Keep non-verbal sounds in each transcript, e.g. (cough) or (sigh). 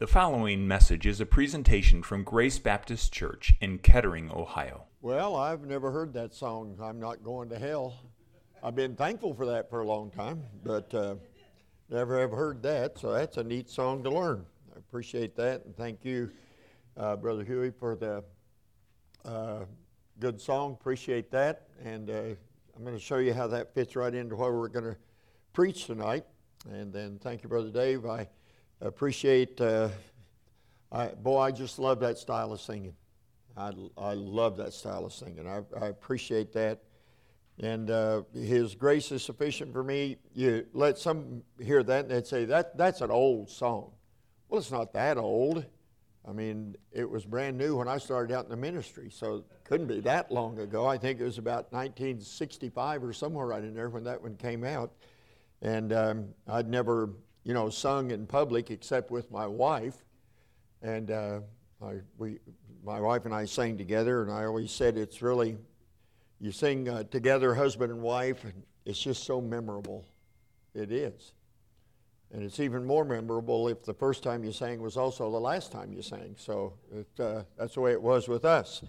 The following message is a presentation from Grace Baptist Church in Kettering, Ohio. Well, I've never heard that song, I'm Not Going to Hell. I've been thankful for that for a long time, but uh, never have heard that, so that's a neat song to learn. I appreciate that, and thank you, uh, Brother Huey, for the uh, good song. Appreciate that, and uh, I'm going to show you how that fits right into what we're going to preach tonight. And then thank you, Brother Dave. I appreciate, uh, I, boy, I just love that style of singing. I, I love that style of singing. I, I appreciate that. And uh, His grace is sufficient for me. You let some hear that and they'd say, that, that's an old song. Well, it's not that old. I mean, it was brand new when I started out in the ministry, so it couldn't be that long ago. I think it was about 1965 or somewhere right in there when that one came out. And um, I'd never you know, sung in public except with my wife. And uh, I, we, my wife and I sang together, and I always said it's really, you sing uh, together, husband and wife, and it's just so memorable. It is. And it's even more memorable if the first time you sang was also the last time you sang. So it, uh, that's the way it was with us.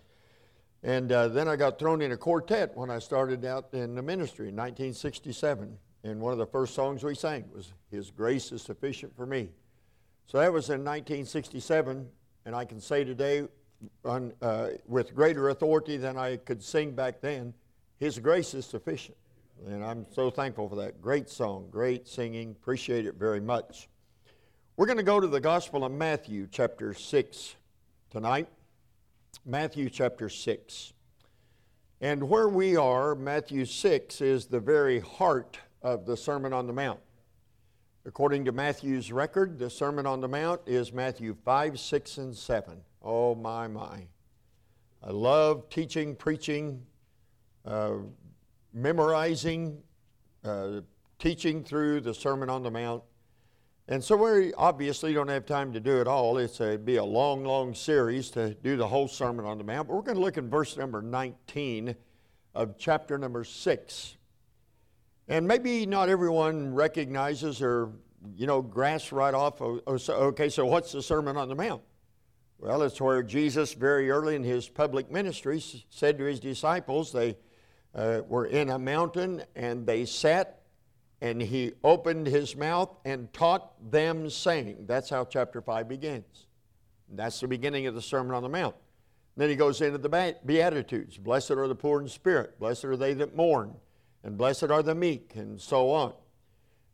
And uh, then I got thrown in a quartet when I started out in the ministry in 1967. And one of the first songs we sang was His Grace is Sufficient for Me. So that was in 1967, and I can say today on, uh, with greater authority than I could sing back then, His grace is sufficient. And I'm so thankful for that. Great song, great singing. Appreciate it very much. We're going to go to the Gospel of Matthew, chapter 6, tonight. Matthew, chapter 6. And where we are, Matthew 6 is the very heart of the Sermon on the Mount. According to Matthew's record, the Sermon on the Mount is Matthew 5, 6, and 7. Oh, my, my. I love teaching, preaching, uh, memorizing, uh, teaching through the Sermon on the Mount. And so we obviously don't have time to do it all. It's a, it'd be a long, long series to do the whole Sermon on the Mount. But we're going to look in verse number 19 of chapter number 6. And maybe not everyone recognizes or, you know, grasps right off, oh, okay, so what's the Sermon on the Mount? Well, it's where Jesus, very early in his public ministry, said to his disciples, they uh, were in a mountain and they sat, and he opened his mouth and taught them, saying, That's how chapter 5 begins. That's the beginning of the Sermon on the Mount. Then he goes into the Beatitudes Blessed are the poor in spirit, blessed are they that mourn and blessed are the meek, and so on.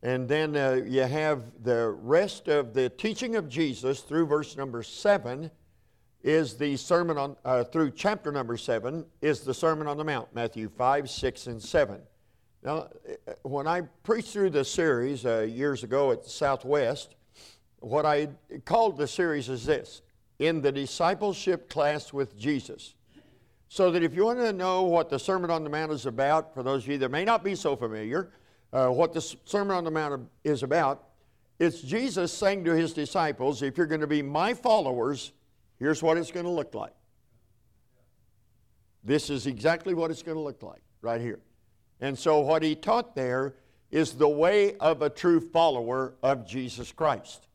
And then uh, you have the rest of the teaching of Jesus through verse number 7 is the sermon on, uh, through chapter number 7 is the Sermon on the Mount, Matthew 5, 6, and 7. Now, uh, when I preached through the series uh, years ago at Southwest, what I called the series is this In the Discipleship Class with Jesus. So that if you want to know what the Sermon on the Mount is about, for those of you that may not be so familiar, uh, what the Sermon on the Mount is about, it's Jesus saying to his disciples, if you're going to be my followers, here's what it's going to look like. This is exactly what it's going to look like right here. And so what he taught there is the way of a true follower of Jesus Christ.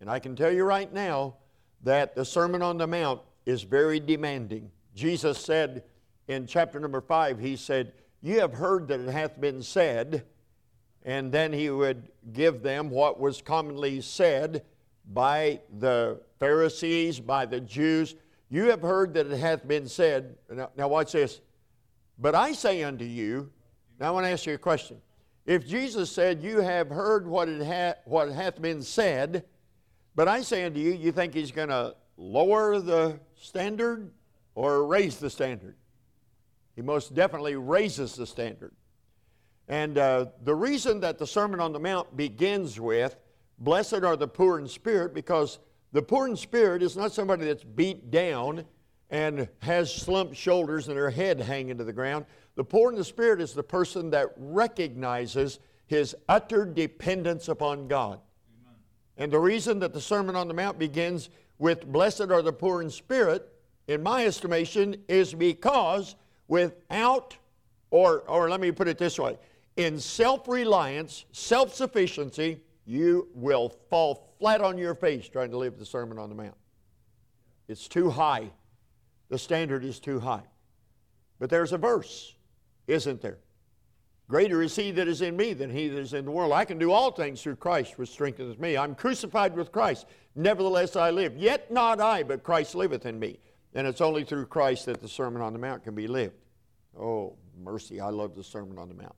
And I can tell you right now that the Sermon on the Mount is very demanding. Jesus said in chapter number 5, He said, You have heard that it hath been said, and then He would give them what was commonly said by the Pharisees, by the Jews. You have heard that it hath been said. Now, now watch this. But I say unto you, now I want to ask you a question. If Jesus said, You have heard what, it ha- what hath been said, but I say unto you, you think he's going to lower the standard or raise the standard. He most definitely raises the standard. And uh, the reason that the Sermon on the Mount begins with, Blessed are the poor in spirit, because the poor in spirit is not somebody that's beat down and has slumped shoulders and their head hanging to the ground. The poor in the spirit is the person that recognizes his utter dependence upon God. Amen. And the reason that the Sermon on the Mount begins with Blessed are the poor in spirit in my estimation, is because without, or, or let me put it this way, in self reliance, self sufficiency, you will fall flat on your face trying to live the Sermon on the Mount. It's too high. The standard is too high. But there's a verse, isn't there? Greater is he that is in me than he that is in the world. I can do all things through Christ which strengthens me. I'm crucified with Christ. Nevertheless I live. Yet not I, but Christ liveth in me. And it's only through Christ that the Sermon on the Mount can be lived. Oh, mercy. I love the Sermon on the Mount.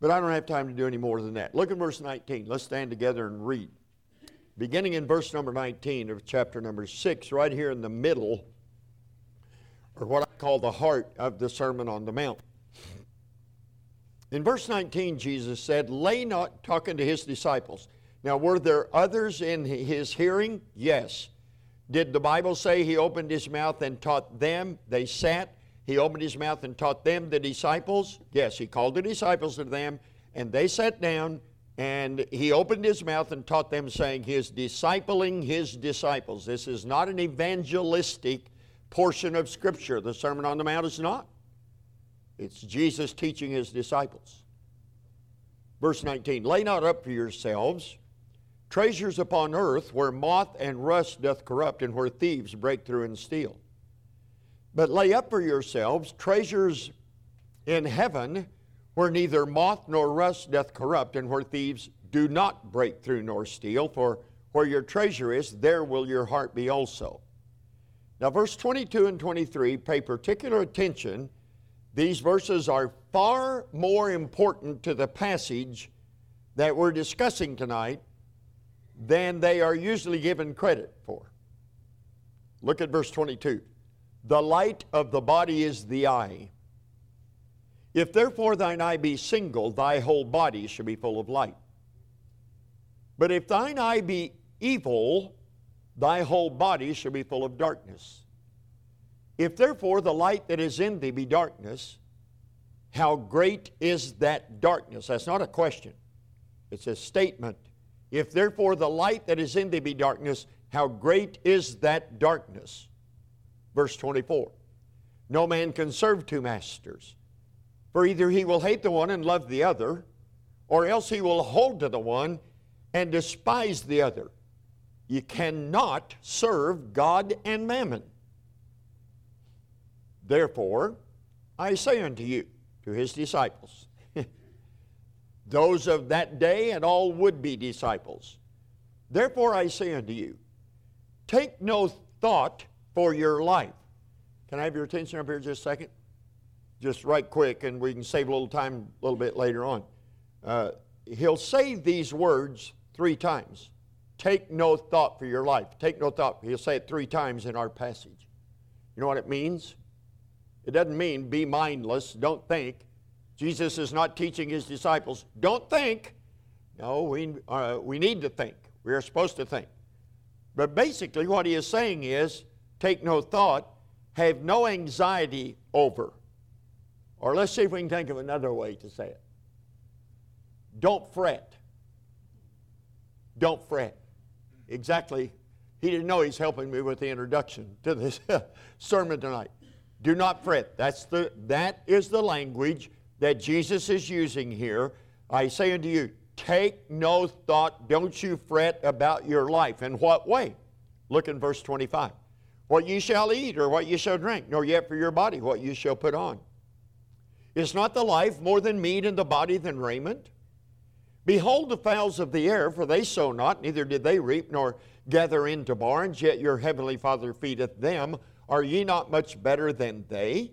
But I don't have time to do any more than that. Look at verse 19. Let's stand together and read. Beginning in verse number 19 of chapter number 6, right here in the middle, or what I call the heart of the Sermon on the Mount. In verse 19, Jesus said, Lay not, talking to his disciples. Now, were there others in his hearing? Yes. Did the Bible say he opened his mouth and taught them? They sat. He opened his mouth and taught them, the disciples? Yes, he called the disciples to them, and they sat down, and he opened his mouth and taught them, saying, He is discipling his disciples. This is not an evangelistic portion of Scripture. The Sermon on the Mount is not. It's Jesus teaching his disciples. Verse 19 Lay not up for yourselves treasures upon earth where moth and rust doth corrupt and where thieves break through and steal. But lay up for yourselves treasures in heaven where neither moth nor rust doth corrupt and where thieves do not break through nor steal. For where your treasure is, there will your heart be also. Now, verse 22 and 23 pay particular attention these verses are far more important to the passage that we're discussing tonight than they are usually given credit for. Look at verse 22. The light of the body is the eye. If therefore thine eye be single, thy whole body shall be full of light. But if thine eye be evil, thy whole body shall be full of darkness. If therefore the light that is in thee be darkness, how great is that darkness? That's not a question, it's a statement. If therefore the light that is in thee be darkness, how great is that darkness? Verse 24 No man can serve two masters, for either he will hate the one and love the other, or else he will hold to the one and despise the other. You cannot serve God and mammon. Therefore, I say unto you, to his disciples, those of that day and all would be disciples. Therefore, I say unto you, take no thought for your life. Can I have your attention up here just a second? Just right quick, and we can save a little time a little bit later on. Uh, he'll say these words three times. Take no thought for your life. Take no thought. He'll say it three times in our passage. You know what it means? It doesn't mean be mindless, don't think. Jesus is not teaching his disciples, don't think. No, we, uh, we need to think. We are supposed to think. But basically, what he is saying is take no thought, have no anxiety over. Or let's see if we can think of another way to say it. Don't fret. Don't fret. Exactly. He didn't know he's helping me with the introduction to this (laughs) sermon tonight. Do not fret. That's the, that is the language that Jesus is using here. I say unto you, take no thought, don't you fret about your life. In what way? Look in verse 25. What you shall eat or what you shall drink, nor yet for your body what you shall put on. Is not the life more than meat and the body than raiment? Behold the fowls of the air, for they sow not, neither did they reap, nor gather into barns, yet your heavenly Father feedeth them. Are ye not much better than they?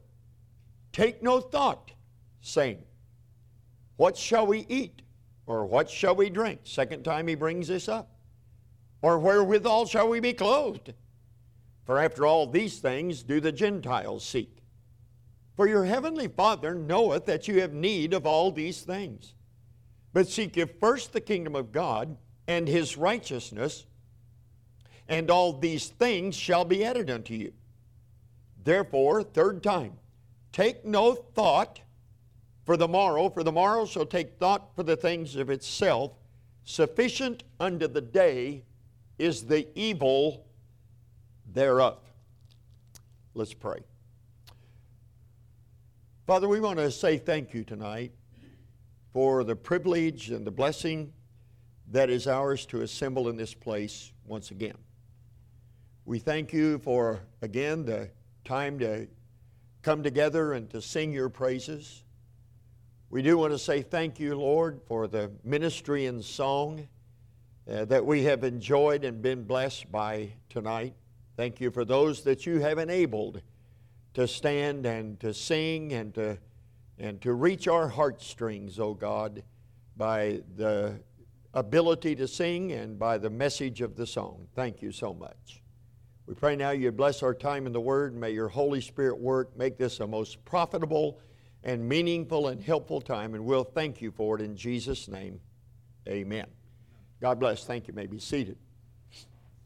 take no thought, saying, What shall we eat? Or what shall we drink? Second time he brings this up. Or wherewithal shall we be clothed? For after all these things do the Gentiles seek. For your heavenly Father knoweth that you have need of all these things. But seek ye first the kingdom of God and his righteousness, and all these things shall be added unto you. Therefore, third time, take no thought for the morrow, for the morrow shall take thought for the things of itself. Sufficient unto the day is the evil thereof. Let's pray. Father, we want to say thank you tonight for the privilege and the blessing that is ours to assemble in this place once again. We thank you for, again, the time to come together and to sing your praises. We do want to say thank you, Lord, for the ministry and song uh, that we have enjoyed and been blessed by tonight. Thank you for those that you have enabled to stand and to sing and to, and to reach our heartstrings, O oh God, by the ability to sing and by the message of the song. Thank you so much. We pray now you bless our time in the Word. May your Holy Spirit work. Make this a most profitable and meaningful and helpful time, and we'll thank you for it in Jesus' name. Amen. God bless. Thank you. may be seated.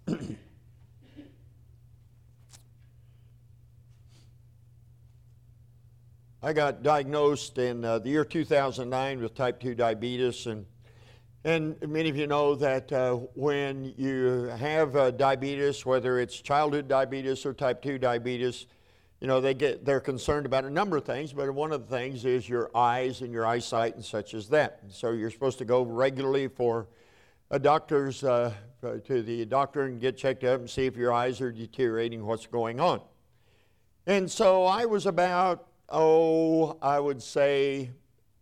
(clears throat) I got diagnosed in uh, the year 2009 with type 2 diabetes, and and many of you know that uh, when you have uh, diabetes, whether it's childhood diabetes or type 2 diabetes, you know they get they're concerned about a number of things, but one of the things is your eyes and your eyesight and such as that. So you're supposed to go regularly for a doctor's uh, to the doctor and get checked up and see if your eyes are deteriorating, what's going on. And so I was about oh, I would say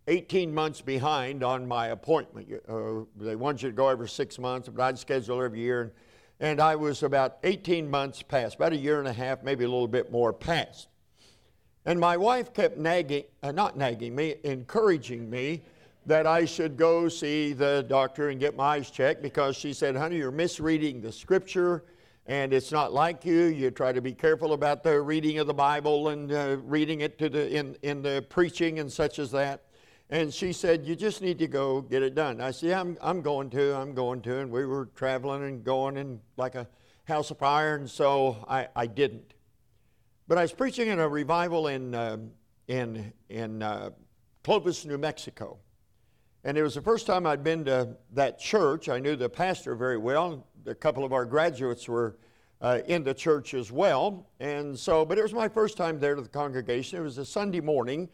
18 months behind on my appointment. Uh, they want you to go every six months, but I'd schedule every year. And, and I was about 18 months past, about a year and a half, maybe a little bit more past. And my wife kept nagging, uh, not nagging me, encouraging me that I should go see the doctor and get my eyes checked because she said, honey, you're misreading the scripture and it's not like you. You try to be careful about the reading of the Bible and uh, reading it to the, in, in the preaching and such as that. And she said, You just need to go get it done. I said, yeah, I'm, I'm going to, I'm going to. And we were traveling and going in like a house of fire, and so I, I didn't. But I was preaching in a revival in, uh, in, in uh, Clovis, New Mexico. And it was the first time I'd been to that church. I knew the pastor very well a couple of our graduates were uh, in the church as well. And so, but it was my first time there to the congregation. It was a Sunday morning,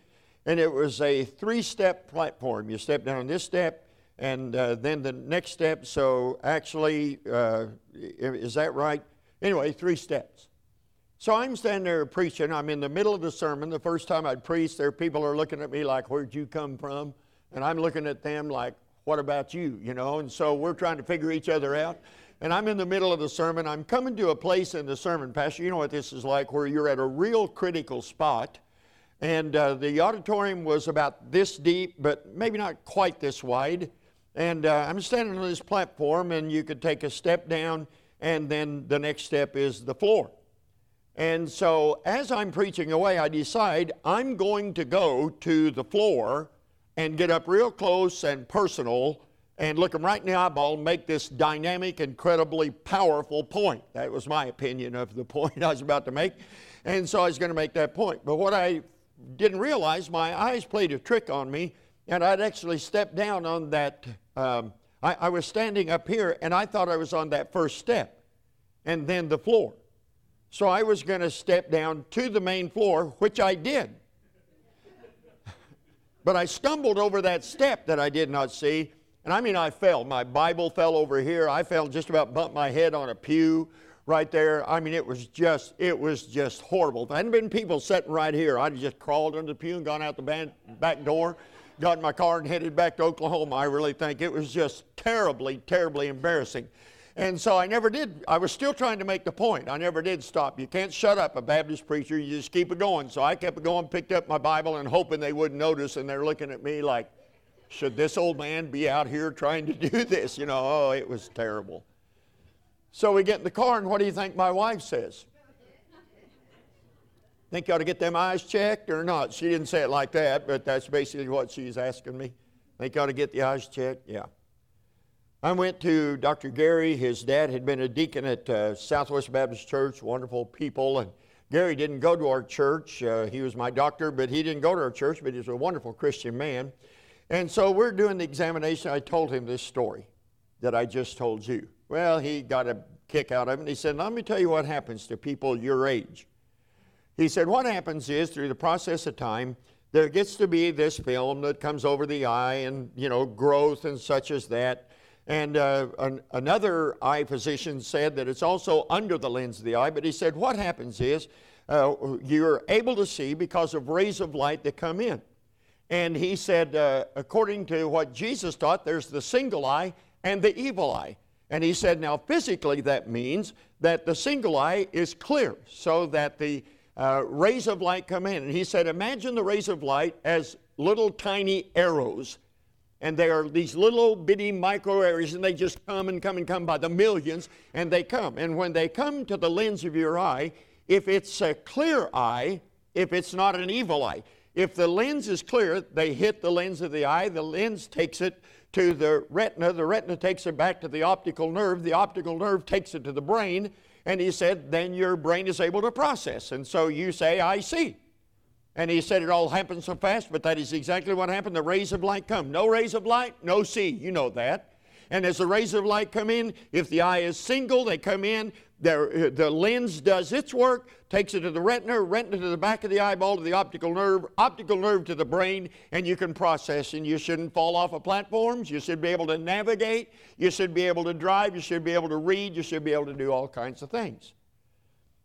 and it was a three step platform. You step down this step, and uh, then the next step. So, actually, uh, is that right? Anyway, three steps. So I'm standing there preaching. I'm in the middle of the sermon. The first time I'd preached, there people are looking at me like, Where'd you come from? And I'm looking at them like, What about you? You know, and so we're trying to figure each other out and I'm in the middle of the sermon. I'm coming to a place in the sermon, Pastor, you know what this is like, where you're at a real critical spot. And uh, the auditorium was about this deep, but maybe not quite this wide. And uh, I'm standing on this platform, and you could take a step down, and then the next step is the floor. And so, as I'm preaching away, I decide I'm going to go to the floor and get up real close and personal and look them right in the eyeball and make this dynamic, incredibly powerful point. That was my opinion of the (laughs) point I was about to make. And so I was going to make that point. But what I didn't realize, my eyes played a trick on me, and I'd actually stepped down on that. Um, I, I was standing up here, and I thought I was on that first step, and then the floor. So I was going to step down to the main floor, which I did. (laughs) but I stumbled over that step that I did not see, and I mean, I fell. My Bible fell over here. I fell just about bumped my head on a pew right there. I mean, it was just, it was just horrible. If there hadn't been people sitting right here, I'd just crawled under the pew and gone out the back door, got in my car and headed back to Oklahoma. I really think it was just terribly, terribly embarrassing. And so I never did, I was still trying to make the point. I never did stop. You can't shut up a Baptist preacher, you just keep it going. So I kept it going, picked up my Bible, and hoping they wouldn't notice, and they're looking at me like, should this old man be out here trying to do (laughs) this? You know, oh, it was terrible. So we get in the car, and what do you think my wife says? Think you ought to get them eyes checked or not? She didn't say it like that, but that's basically what she's asking me. Think you ought to get the eyes checked? Yeah. I went to Dr. Gary. His dad had been a deacon at uh, Southwest Baptist Church, wonderful people. And Gary didn't go to our church. Uh, he was my doctor, but he didn't go to our church, but he's a wonderful Christian man. And so we're doing the examination. I told him this story that I just told you. Well, he got a kick out of it, and he said, Let me tell you what happens to people your age. He said, What happens is through the process of time, there gets to be this film that comes over the eye and, you know, growth and such as that. And uh, an, another eye physician said that it's also under the lens of the eye, but he said what happens is uh, you're able to see because of rays of light that come in. And he said, uh, according to what Jesus taught, there's the single eye and the evil eye. And he said, now physically that means that the single eye is clear so that the uh, rays of light come in. And he said, imagine the rays of light as little tiny arrows and they are these little bitty micro areas, and they just come and come and come by the millions, and they come. And when they come to the lens of your eye, if it's a clear eye, if it's not an evil eye, if the lens is clear, they hit the lens of the eye, the lens takes it to the retina, the retina takes it back to the optical nerve, the optical nerve takes it to the brain, and he said, then your brain is able to process. And so you say, I see. And he said it all happened so fast, but that is exactly what happened. The rays of light come. No rays of light, no see. You know that. And as the rays of light come in, if the eye is single, they come in. The, lens does its work, takes it to the retina, retina to the back of the eyeball, to the optical nerve, optical nerve to the brain, and you can process. And you shouldn't fall off of platforms. You should be able to navigate. You should be able to drive. You should be able to read. You should be able to do all kinds of things.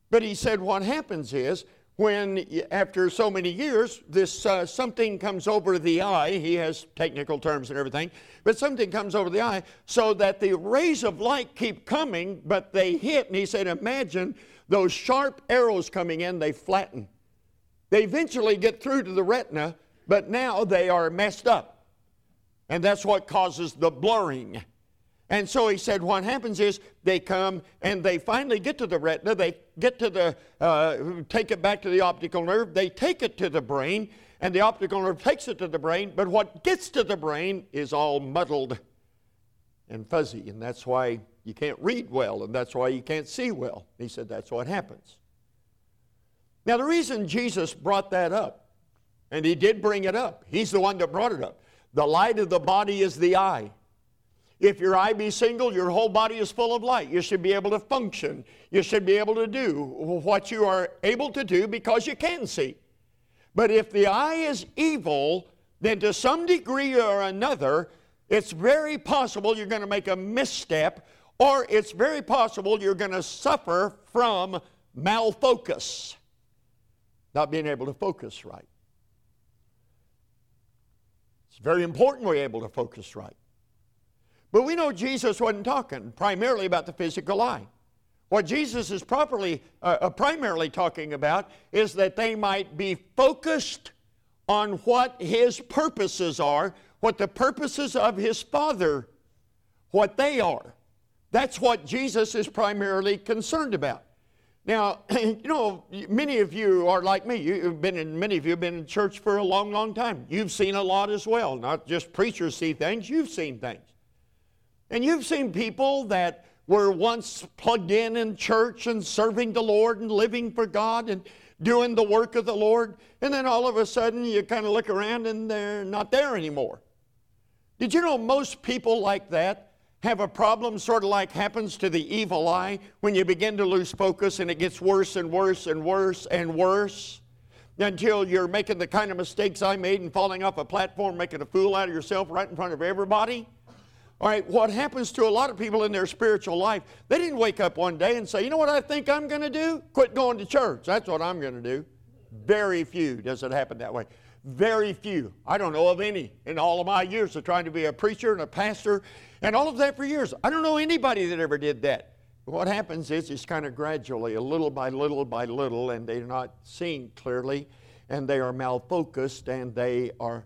But he said what happens is when after so many years this uh, something comes over the eye he has technical terms and everything but something comes over the eye so that the rays of light keep coming but they hit and he said imagine those sharp arrows coming in they flatten. They eventually get through to the retina but now they are messed up. And that's what causes the blurring and so he said, what happens is they come and they finally get to the retina, they get to the, uh, take it back to the optical nerve, they take it to the brain, and the optical nerve takes it to the brain, but what gets to the brain is all muddled and fuzzy, and that's why you can't read well, and that's why you can't see well. He said, that's what happens. Now, the reason Jesus brought that up, and he did bring it up, he's the one that brought it up. The light of the body is the eye. If your eye be single, your whole body is full of light. You should be able to function. You should be able to do what you are able to do because you can see. But if the eye is evil, then to some degree or another, it's very possible you're going to make a misstep, or it's very possible you're going to suffer from malfocus, not being able to focus right. It's very important we're able to focus right. But we know Jesus wasn't talking primarily about the physical eye. What Jesus is properly, uh, uh, primarily talking about is that they might be focused on what His purposes are, what the purposes of His Father, what they are. That's what Jesus is primarily concerned about. Now, (clears throat) you know, many of you are like me. You've been in, many of you have been in church for a long, long time. You've seen a lot as well. Not just preachers see things, you've seen things. And you've seen people that were once plugged in in church and serving the Lord and living for God and doing the work of the Lord, and then all of a sudden you kind of look around and they're not there anymore. Did you know most people like that have a problem sort of like happens to the evil eye when you begin to lose focus and it gets worse and worse and worse and worse until you're making the kind of mistakes I made and falling off a platform, making a fool out of yourself right in front of everybody? All right, what happens to a lot of people in their spiritual life, they didn't wake up one day and say, you know what I think I'm going to do? Quit going to church. That's what I'm going to do. Very few does it happen that way. Very few. I don't know of any in all of my years of trying to be a preacher and a pastor and all of that for years. I don't know anybody that ever did that. What happens is it's kind of gradually, a little by little by little, and they're not seeing clearly, and they are malfocused, and they are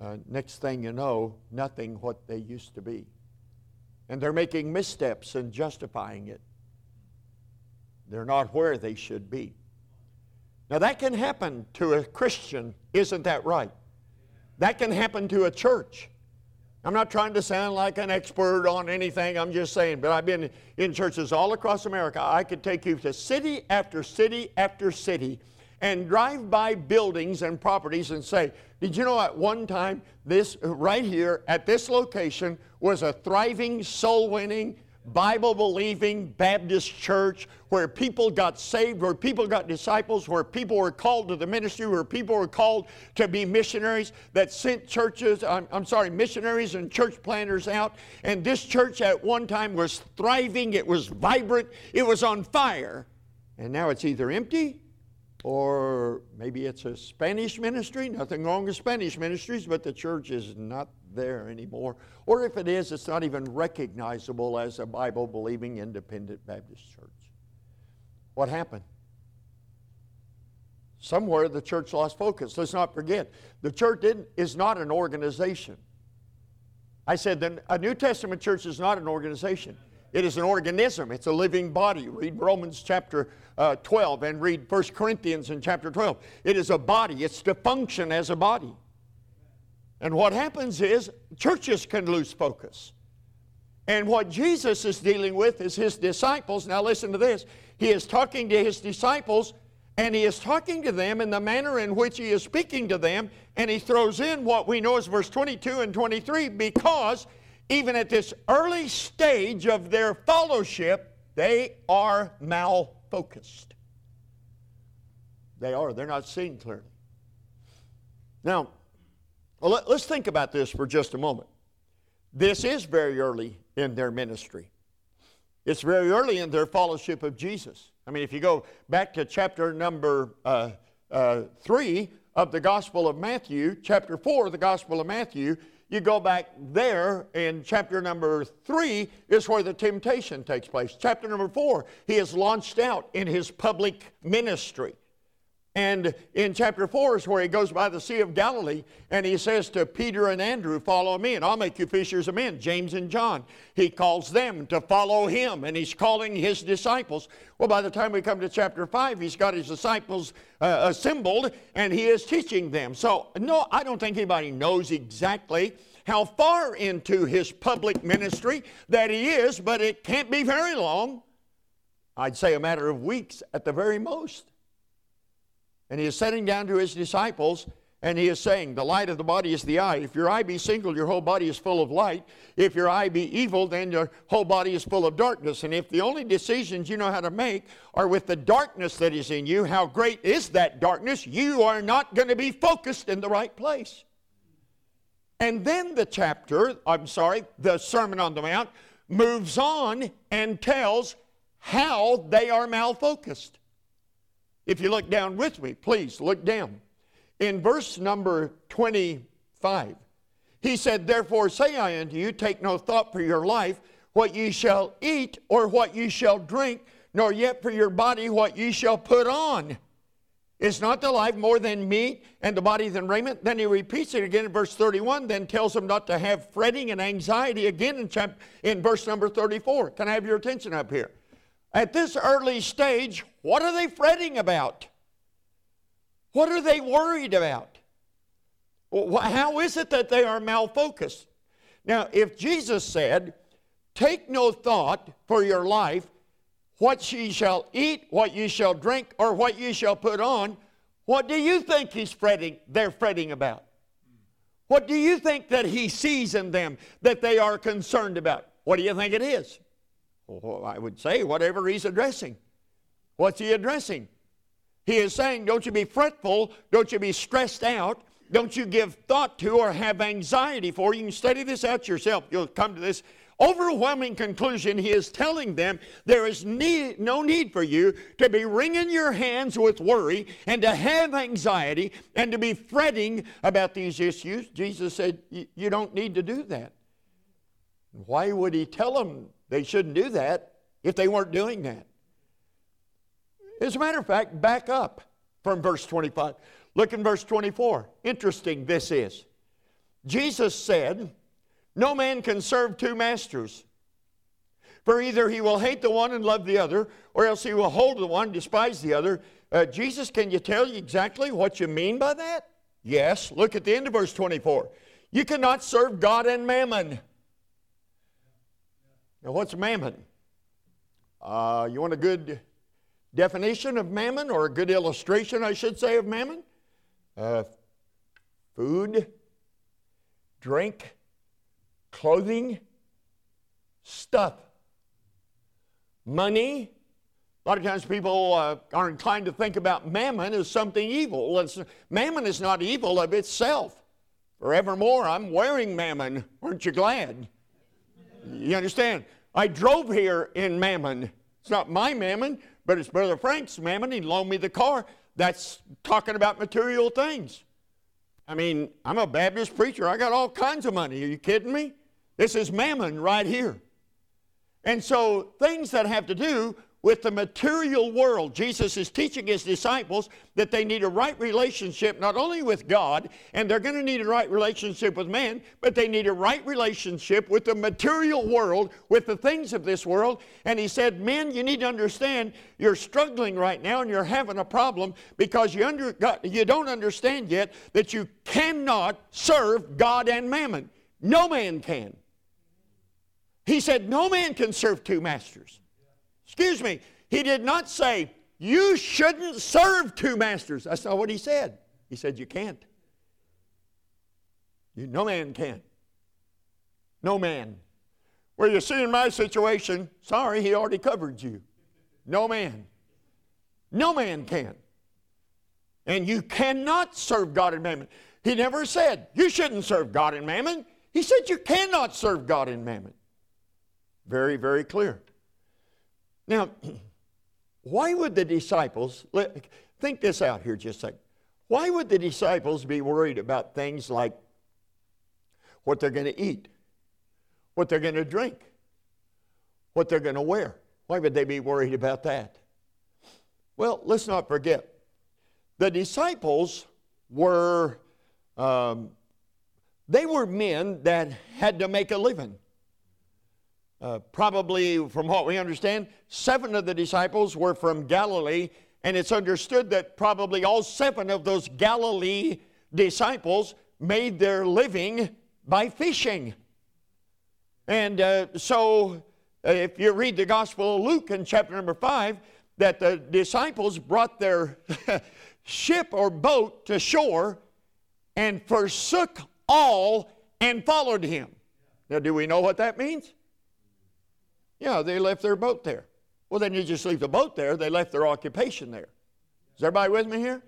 uh, next thing you know, nothing what they used to be. And they're making missteps and justifying it. They're not where they should be. Now, that can happen to a Christian, isn't that right? That can happen to a church. I'm not trying to sound like an expert on anything, I'm just saying, but I've been in churches all across America. I could take you to city after city after city and drive by buildings and properties and say, Did you know at one time this right here at this location was a thriving, soul winning, Bible believing Baptist church where people got saved, where people got disciples, where people were called to the ministry, where people were called to be missionaries that sent churches, I'm, I'm, sorry, missionaries and church planters out. And this church at one time was thriving, it was vibrant, it was on fire. And now it's either empty or maybe it's a Spanish ministry. Nothing wrong with Spanish ministries, but the church is not there anymore. Or if it is, it's not even recognizable as a Bible believing independent Baptist church. What happened? Somewhere the church lost focus. Let's not forget, the church is not an organization. I said that a New Testament church is not an organization. It is an organism. It's a living body. Read Romans chapter uh, 12 and read 1 Corinthians in chapter 12. It is a body. It's to function as a body. And what happens is churches can lose focus. And what Jesus is dealing with is his disciples. Now, listen to this. He is talking to his disciples, and he is talking to them in the manner in which he is speaking to them. And he throws in what we know as verse 22 and 23 because even at this early stage of their fellowship, they are malfocused. They are. They're not seeing clearly. Now, let, us think about this for just a moment. This is very early in their ministry. It's very early in their fellowship of Jesus. I mean, if you go back to chapter number uh, uh, 3 of the Gospel of Matthew, chapter 4 of the Gospel of Matthew, you go back there in chapter number 3 is where the temptation takes place. Chapter number 4, he is launched out in his public ministry. And in chapter 4 is where he goes by the Sea of Galilee and he says to Peter and Andrew, Follow me, and I'll make you fishers of men. James and John. He calls them to follow him and he's calling his disciples. Well, by the time we come to chapter 5, he's got his disciples uh, assembled and he is teaching them. So, no, I don't think anybody knows exactly how far into his public ministry that he is, but it can't be very long. I'd say a matter of weeks at the very most. And he is setting down to his disciples, and he is saying, The light of the body is the eye. If your eye be single, your whole body is full of light. If your eye be evil, then your whole body is full of darkness. And if the only decisions you know how to make are with the darkness that is in you, how great is that darkness? You are not going to be focused in the right place. And then the chapter, I'm sorry, the Sermon on the Mount, moves on and tells how they are malfocused. If you look down with me, please look down. In verse number 25, he said, Therefore say I unto you, take no thought for your life, what ye shall eat or what ye shall drink, nor yet for your body what ye shall put on. Is not the life more than meat and the body than raiment? Then he repeats it again in verse 31, then tells them not to have fretting and anxiety again in, chap- in verse number 34. Can I have your attention up here? At this early stage, what are they fretting about? What are they worried about? How is it that they are malfocused? Now, if Jesus said, Take no thought for your life, what ye shall eat, what ye shall drink, or what ye shall put on, what do you think he's fretting, they're fretting about? What do you think that he sees in them that they are concerned about? What do you think it is? Well, I would say whatever he's addressing. What's he addressing? He is saying, don't you be fretful, don't you be stressed out, don't you give thought to or have anxiety for. You can study this out yourself. You'll come to this overwhelming conclusion. He is telling them there is need, no need for you to be wringing your hands with worry and to have anxiety and to be fretting about these issues. Jesus said, You don't need to do that. Why would he tell them they shouldn't do that if they weren't doing that. As a matter of fact, back up from verse 25. Look in verse 24. Interesting this is. Jesus said, No man can serve two masters. For either he will hate the one and love the other, or else he will hold the one, despise the other. Uh, Jesus, can you tell you exactly what you mean by that? Yes. Look at the end of verse 24. You cannot serve God and mammon. Now, what's mammon? Uh, you want a good definition of mammon, or a good illustration, I should say, of mammon? Uh, food, drink, clothing, stuff, money. A lot of times people uh, are inclined to think about mammon as something evil. It's, mammon is not evil of itself. Forevermore, I'm wearing mammon. Aren't you glad? You understand? I drove here in mammon. It's not my mammon, but it's Brother Frank's mammon. He loaned me the car. That's talking about material things. I mean, I'm a Baptist preacher. I got all kinds of money. Are you kidding me? This is mammon right here. And so, things that have to do with the material world. Jesus is teaching his disciples that they need a right relationship not only with God, and they're going to need a right relationship with man, but they need a right relationship with the material world, with the things of this world. And he said, Men, you need to understand you're struggling right now and you're having a problem because you, under, you don't understand yet that you cannot serve God and mammon. No man can. He said, No man can serve two masters. Excuse me, he did not say, You shouldn't serve two masters. That's not what he said. He said, You can't. You, no man can. No man. Well, you see, in my situation, sorry, he already covered you. No man. No man can. And you cannot serve God and mammon. He never said, You shouldn't serve God and mammon. He said, You cannot serve God and mammon. Very, very clear. Now, (clears throat) why would the disciples, think this out here just a second. Why would the disciples be worried about things like what they're going to eat, what they're going to drink, what they're going to wear? Why would they be worried about that? Well, let's not forget the disciples were um, they were men that had to make a living. Uh, probably, from what we understand, seven of the disciples were from Galilee, and it's understood that probably all seven of those Galilee disciples made their living by fishing. And uh, so, uh, if you read the Gospel of Luke in chapter number five, that the disciples brought their (laughs) ship or boat to shore and forsook all and followed him. Now, do we know what that means? Yeah, they left their boat there. Well, then you just leave the boat there. They left their occupation there. Is everybody with me here?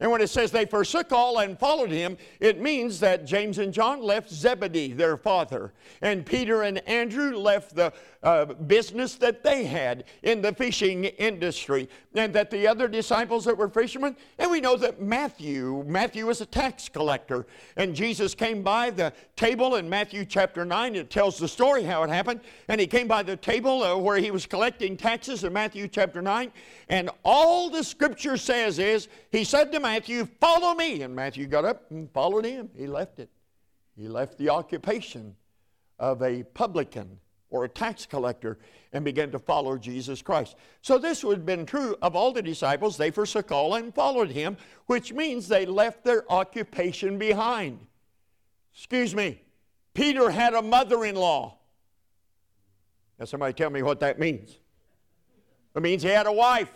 And when it says they forsook all and followed him, it means that James and John left Zebedee, their father, and Peter and Andrew left the uh, business that they had in the fishing industry, and that the other disciples that were fishermen, and we know that Matthew, Matthew was a tax collector, and Jesus came by the table in Matthew chapter 9. It tells the story how it happened, and he came by the table uh, where he was collecting taxes in Matthew chapter 9, and all the scripture says is, he said to Matthew, Follow me. And Matthew got up and followed him. He left it. He left the occupation of a publican or a tax collector and began to follow Jesus Christ. So this would have been true of all the disciples. They forsook all and followed him, which means they left their occupation behind. Excuse me, Peter had a mother in law. Now, somebody tell me what that means. It means he had a wife.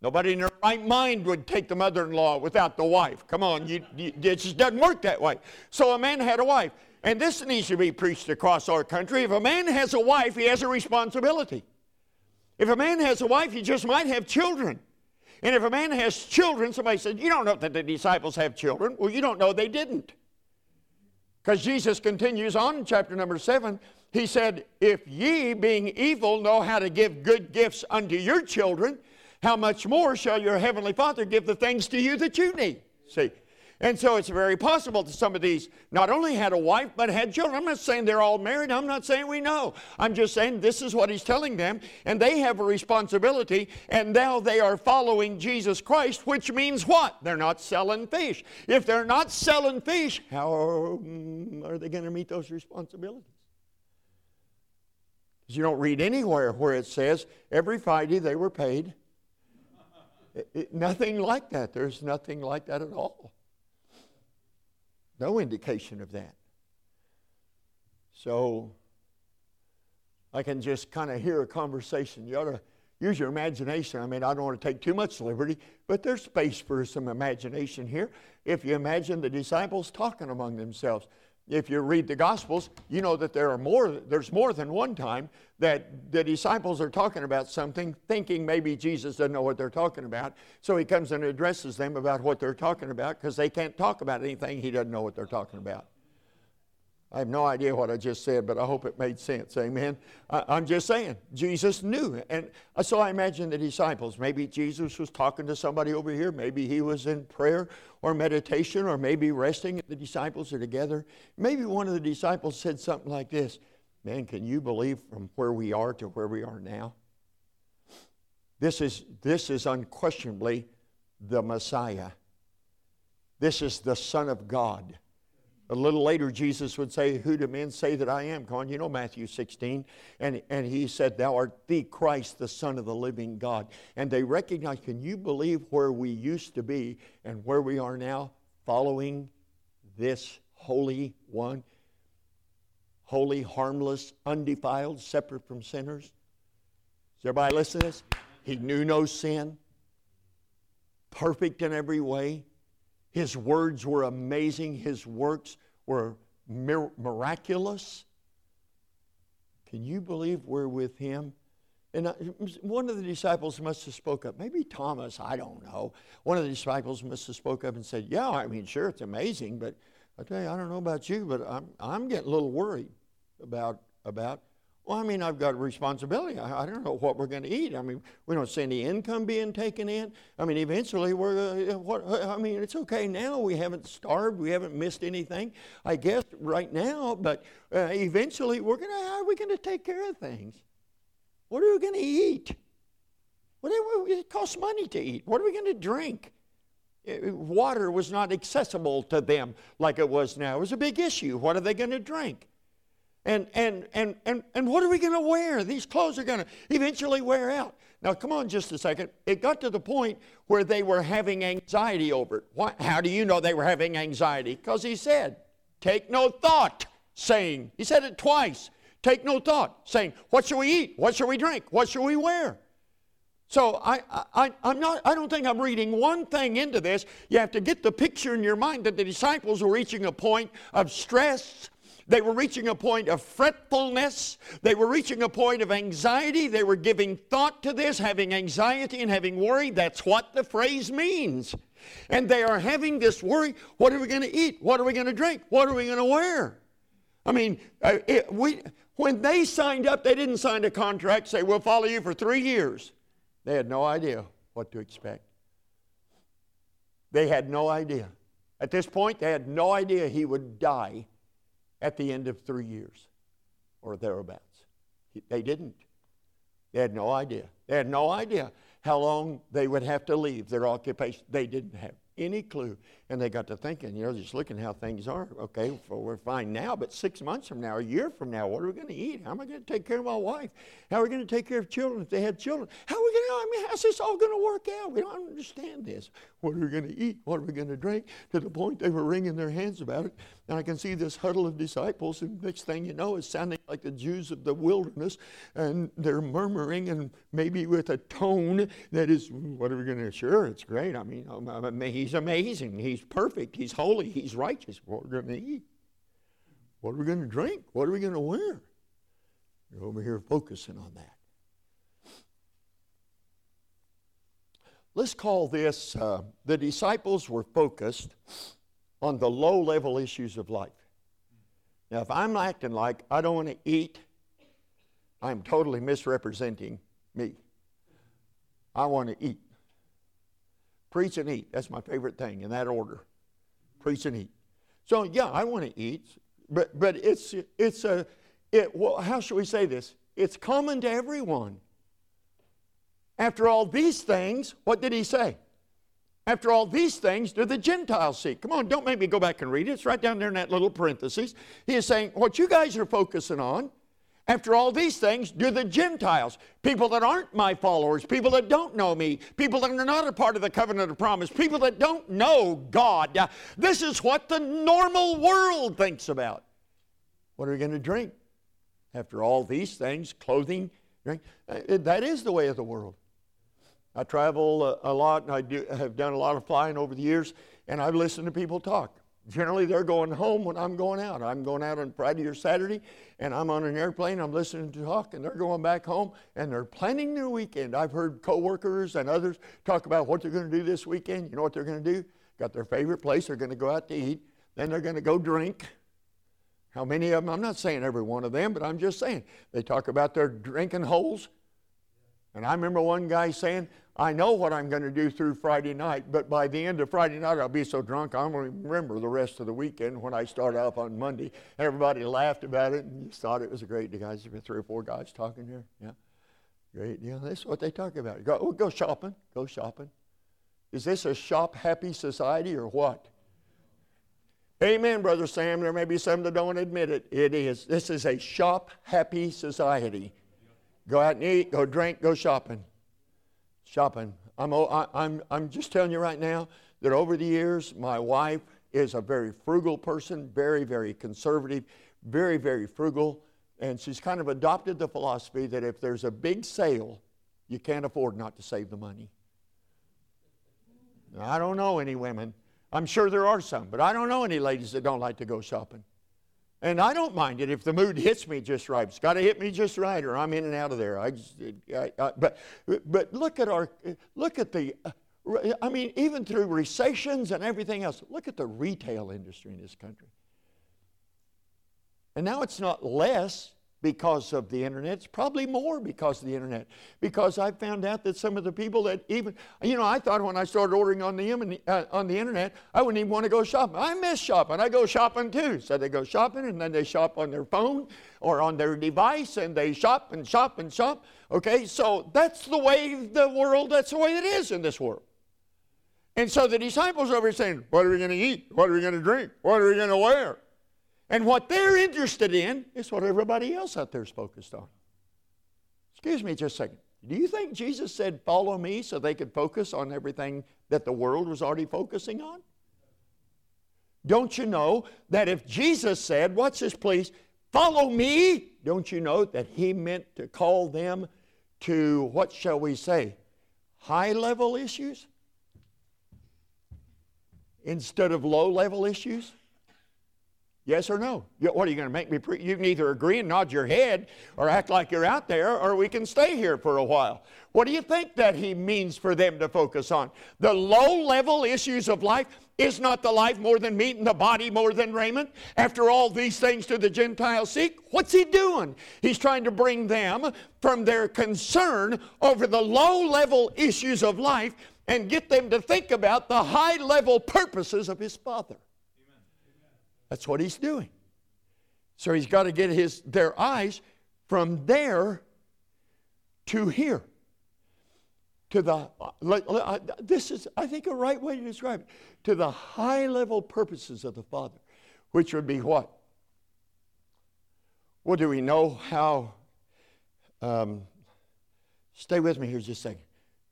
Nobody in their right mind would take the mother in law without the wife. Come on, you, you, it just doesn't work that way. So a man had a wife and this needs to be preached across our country. If a man has a wife, he has a responsibility. If a man has a wife, he just might have children. And if a man has children, somebody said, You don't know that the disciples have children. Well, you don't know they didn't. Because Jesus continues on in chapter number seven. He said, If ye, being evil, know how to give good gifts unto your children, how much more shall your heavenly Father give the things to you that you need? See, and so it's very possible that some of these not only had a wife, but had children. I'm not saying they're all married. I'm not saying we know. I'm just saying this is what he's telling them. And they have a responsibility. And now they are following Jesus Christ, which means what? They're not selling fish. If they're not selling fish, how are they going to meet those responsibilities? Because you don't read anywhere where it says every Friday they were paid. It, it, nothing like that. There's nothing like that at all. No indication of that. So I can just kind of hear a conversation. You ought to use your imagination. I mean, I don't want to take too much liberty, but there's space for some imagination here. If you imagine the disciples talking among themselves, if you read the Gospels, you know that there are more, there's more than one time that the disciples are talking about something, thinking maybe Jesus doesn't know what they're talking about. So he comes and addresses them about what they're talking about because they can't talk about anything he doesn't know what they're talking about. I have no idea what I just said, but I hope it made sense. Amen. I, am just saying, Jesus knew. And so I imagine the disciples, maybe Jesus was talking to somebody over here, maybe he was in prayer or meditation, or maybe resting. The disciples are together. Maybe one of the disciples said something like this Man, can you believe from where we are to where we are now? This is, this is unquestionably the Messiah. This is the Son of God. A little later, Jesus would say, Who do men say that I am? Come on, you know Matthew 16. And, and he said, Thou art the Christ, the Son of the living God. And they recognize, can you believe where we used to be and where we are now following this Holy One? Holy, harmless, undefiled, separate from sinners? Is everybody listening to this? He knew no sin, perfect in every way his words were amazing, his works were mir- miraculous. Can you believe we're with him? And one of the disciples must have spoke up. Maybe Thomas, I don't know. One of the disciples must have spoke up and said, "Yeah, I mean, sure, it's amazing, but I tell you, I don't know about you, but I'm I'm getting a little worried about about well, I mean, I've got a responsibility. I, I don't know what we're going to eat. I mean, we don't see any income being taken in. I mean, eventually we're, uh, what, I mean, it's okay now. We haven't starved. We haven't missed anything, I guess, right now. But uh, eventually we're going to, how are we going to take care of things? What are we going to eat? What, it costs money to eat. What are we going to drink? Uh, water was not accessible to them like it was now. It was a big issue. What are they going to drink? And, and, and, and, and what are we going to wear? These clothes are going to eventually wear out. Now, come on just a second. It got to the point where they were having anxiety over it. How do you know they were having anxiety? Because he said, Take no thought, saying, He said it twice. Take no thought, saying, What shall we eat? What shall we drink? What shall we wear? So I, I, I'm not, I don't think I'm reading one thing into this. You have to get the picture in your mind that the disciples were reaching a point of stress they were reaching a point of fretfulness. They were reaching a point of anxiety. They were giving thought to this, having anxiety and having worry. That's what the phrase means. And they are having this worry what are we going to eat? What are we going to drink? What are we going to wear? I mean, uh, it, we, when they signed up, they didn't sign a contract, say, we'll follow you for three years. They had no idea what to expect. They had no idea. At this point, they had no idea he would die at the end of three years or thereabouts. They didn't. They had no idea. They had no idea how long they would have to leave their occupation. They didn't have any clue. And they got to thinking, you know, just looking how things are. Okay, well, we're fine now, but six months from now, a year from now, what are we going to eat? How am I going to take care of my wife? How are we going to take care of children if they had children? How are we going to, I mean, how's this all going to work out? We don't understand this. What are we going to eat? What are we going to drink? To the point they were wringing their hands about it. And I can see this huddle of disciples, and next thing you know, it's sounding like the Jews of the wilderness, and they're murmuring, and maybe with a tone that is, what are we going to, sure, it's great. I mean, oh, he's amazing. He's perfect. He's holy. He's righteous. What are we going to eat? What are we going to drink? What are we going to wear? You're over here focusing on that. Let's call this uh, the disciples were focused on the low level issues of life. Now, if I'm acting like I don't want to eat, I'm totally misrepresenting me. I want to eat. Preach and eat. That's my favorite thing in that order. Preach and eat. So, yeah, I want to eat, but, but it's, it's a, it, well, how should we say this? It's common to everyone. After all these things, what did he say? After all these things, do the Gentiles seek? Come on, don't make me go back and read it. It's right down there in that little parenthesis. He is saying, what you guys are focusing on, after all these things do the Gentiles, people that aren't my followers, people that don't know me, people that are not a part of the covenant of promise, people that don't know God. This is what the normal world thinks about. What are we going to drink? After all these things, clothing, drink. Uh, that is the way of the world. I travel a, lot and I do, have done a lot of flying over the years, and I've listened to people talk. Generally, they're going home when I'm going out. I'm going out on Friday or Saturday, and I'm on an airplane. I'm listening to talk, and they're going back home, and they're planning their weekend. I've heard coworkers and others talk about what they're going to do this weekend. You know what they're going to do? Got their favorite place. They're going to go out to eat. Then they're going to go drink. How many of them? I'm not saying every one of them, but I'm just saying. They talk about their drinking holes. And I remember one guy saying, I know what I'm going to do through Friday night, but by the end of Friday night, I'll be so drunk I won't remember the rest of the weekend when I start off on Monday. Everybody laughed about it and just thought it was a great deal. Guys, there three or four guys talking here. Yeah. Great deal. That's what they talk about. Go, oh, go shopping. Go shopping. Is this a shop happy society or what? Amen, Brother Sam. There may be some that don't admit it. It is. This is a shop happy society. Go out and eat, go drink, go shopping shopping. I'm, I'm, I'm just telling you right now that over the years, my wife is a very frugal person, very, very conservative, very, very frugal. And she's kind of adopted the philosophy that if there's a big sale, you can't afford not to save the money. I don't know any women. I'm sure there are some, but I don't know any ladies that don't like to go shopping. And I don't mind it if the mood hits me just right. It's got to hit me just right, or I'm in and out of there. I, just, I, I, but, but look at our, look at the, I mean, even through recessions and everything else, look at the retail industry in this country. And now it's not less because of the internet. It's probably more because of the internet. Because I found out that some of the people that even, you know, I thought when I started ordering on the, uh, on the internet, I wouldn't even want to go shopping. I miss shopping. I go shopping too. So they go shopping and then they shop on their phone or on their device and they shop and shop and shop. Okay, so that's the way the world, that's the way it is in this world. And so the disciples over here saying, What are we going to eat? What are we going to drink? What are we going to wear? And what they're interested in is what everybody else out there is focused on. Excuse me just a second. Do you think Jesus said, Follow me so they could focus on everything that the world was already focusing on? Don't you know that if Jesus said, Watch this, please, follow me, don't you know that he meant to call them to, what shall we say, high level issues instead of low level issues? Yes or no? What are you going to make me? Pre- you can either agree and nod your head or act like you're out there, or we can stay here for a while. What do you think that he means for them to focus on? The low level issues of life is not the life more than meat and the body more than raiment? After all these things to the Gentiles seek, what's he doing? He's trying to bring them from their concern over the low level issues of life and get them to think about the high level purposes of his Father. That's what he's doing. So he's got to get his, their eyes from there to here. To the, uh, this is, I think, a right way to describe it. To the high level purposes of the Father, which would be what? Well, do we know how? Um, stay with me here just a second.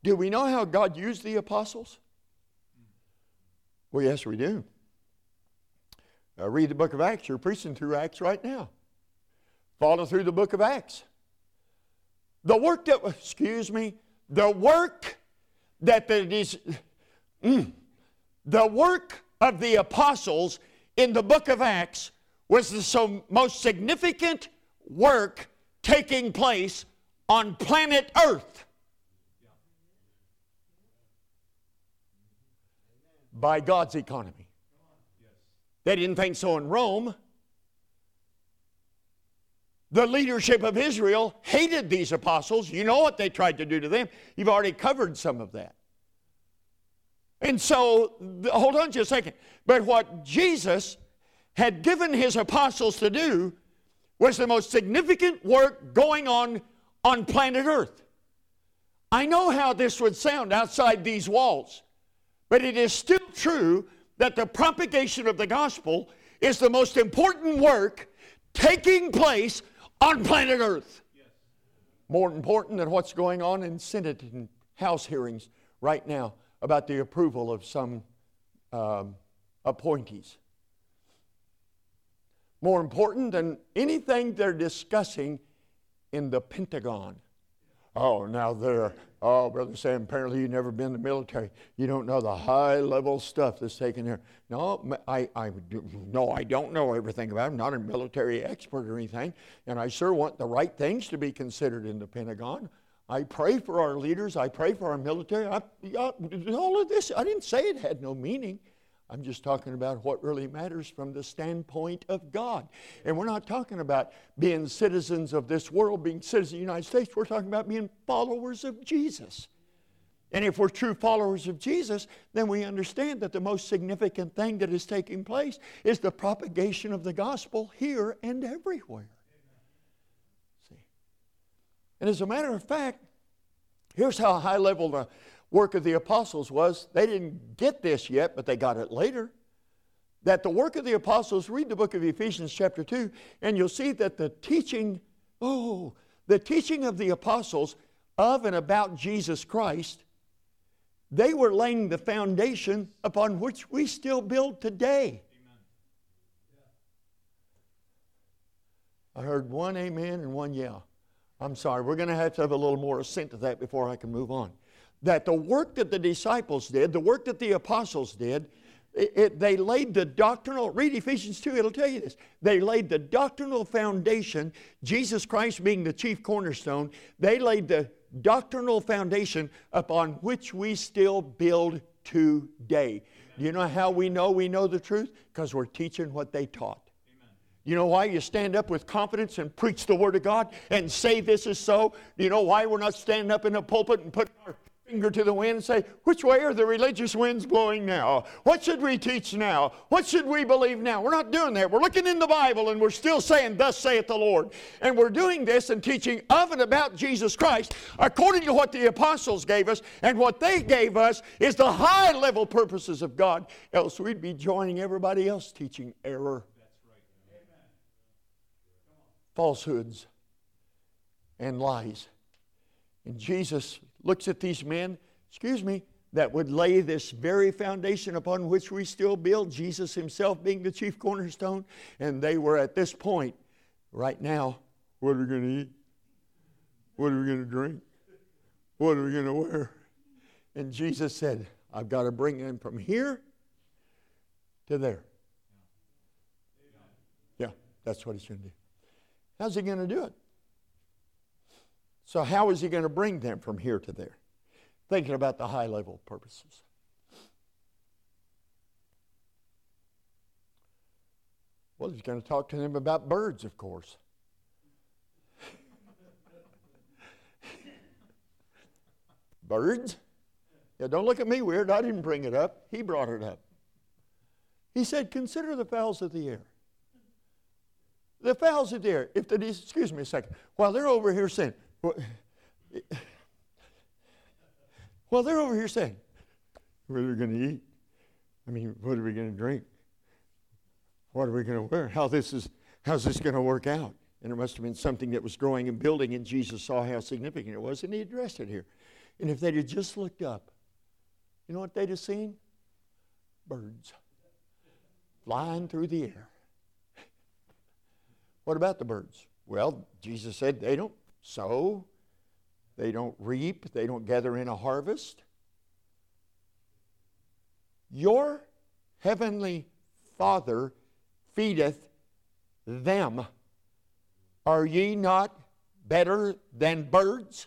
Do we know how God used the apostles? Well, yes, we do. Uh, read the book of Acts. You're preaching through Acts right now. Follow through the book of Acts. The work that, excuse me, the work that the, mm, the work of the apostles in the book of Acts was the so most significant work taking place on planet Earth. By God's economy. They didn't think so in Rome. The leadership of Israel hated these apostles. You know what they tried to do to them. You've already covered some of that. And so, hold on just a second. But what Jesus had given his apostles to do was the most significant work going on on planet Earth. I know how this would sound outside these walls, but it is still true that the propagation of the gospel is the most important work taking place on planet Earth. More important than what's going on in Senate and House hearings right now about the approval of some um, appointees. More important than anything they're discussing in the Pentagon. Oh, now there. Oh, Brother Sam, apparently you've never been in the military. You don't know the high level stuff that's taken there. No, I, I, no, I don't know everything about it. I'm not a military expert or anything. And I sure want the right things to be considered in the Pentagon. I pray for our leaders. I pray for our military. I, all of this, I didn't say it had no meaning. I'm just talking about what really matters from the standpoint of God. And we're not talking about being citizens of this world, being citizens of the United States. We're talking about being followers of Jesus. And if we're true followers of Jesus, then we understand that the most significant thing that is taking place is the propagation of the gospel here and everywhere. See? And as a matter of fact, here's how high level the work of the apostles was they didn't get this yet, but they got it later. That the work of the apostles, read the book of Ephesians, chapter 2, and you'll see that the teaching, oh, the teaching of the apostles of and about Jesus Christ, they were laying the foundation upon which we still build today. I heard one amen and one yeah. I'm sorry, we're going to have to have a little more assent to that before I can move on that the work that the disciples did, the work that the apostles did, it, it, they laid the doctrinal, read Ephesians 2, it'll tell you this. They laid the doctrinal foundation, Jesus Christ being the chief cornerstone, they laid the doctrinal foundation upon which we still build today. Do you know how we know we know the truth? Because we're teaching what they taught. You know why you stand up with confidence and preach the Word of God and say this is so? You know why we're not standing up in the pulpit and putting our finger to the wind and say, Which way are the religious winds blowing now? What should we teach now? What should we believe now? We're not doing that. We're looking in the Bible and we're still saying, Thus saith the Lord. And we're doing this and teaching of and about Jesus Christ according to what the apostles gave us. And what they gave us is the high level purposes of God. Else we'd be joining everybody else teaching error, falsehoods, and lies. And Jesus looks at these men, excuse me, that would lay this very foundation upon which we still build, Jesus himself being the chief cornerstone. And they were at this point, right now, what are we going to eat? What are we going to drink? What are we going to wear? And Jesus said, I've got to bring them from here to there. Yeah, that's what he's going to do. How's he going to do it? So, how is he going to bring them from here to there? Thinking about the high level purposes. Well, he's going to talk to them about birds, of course. (laughs) birds? Yeah, don't look at me weird. I didn't bring it up. He brought it up. He said, Consider the fowls of the air. The fowls of the air, if the, excuse me a second, while they're over here saying, well, they're over here saying, what are we going to eat? I mean, what are we going to drink? What are we going to wear? How this is, how's this going to work out? And it must have been something that was growing and building, and Jesus saw how significant it was, and he addressed it here. And if they'd have just looked up, you know what they'd have seen? Birds flying through the air. What about the birds? Well, Jesus said they don't sow, they don't reap, they don't gather in a harvest. Your heavenly Father feedeth them. Are ye not better than birds?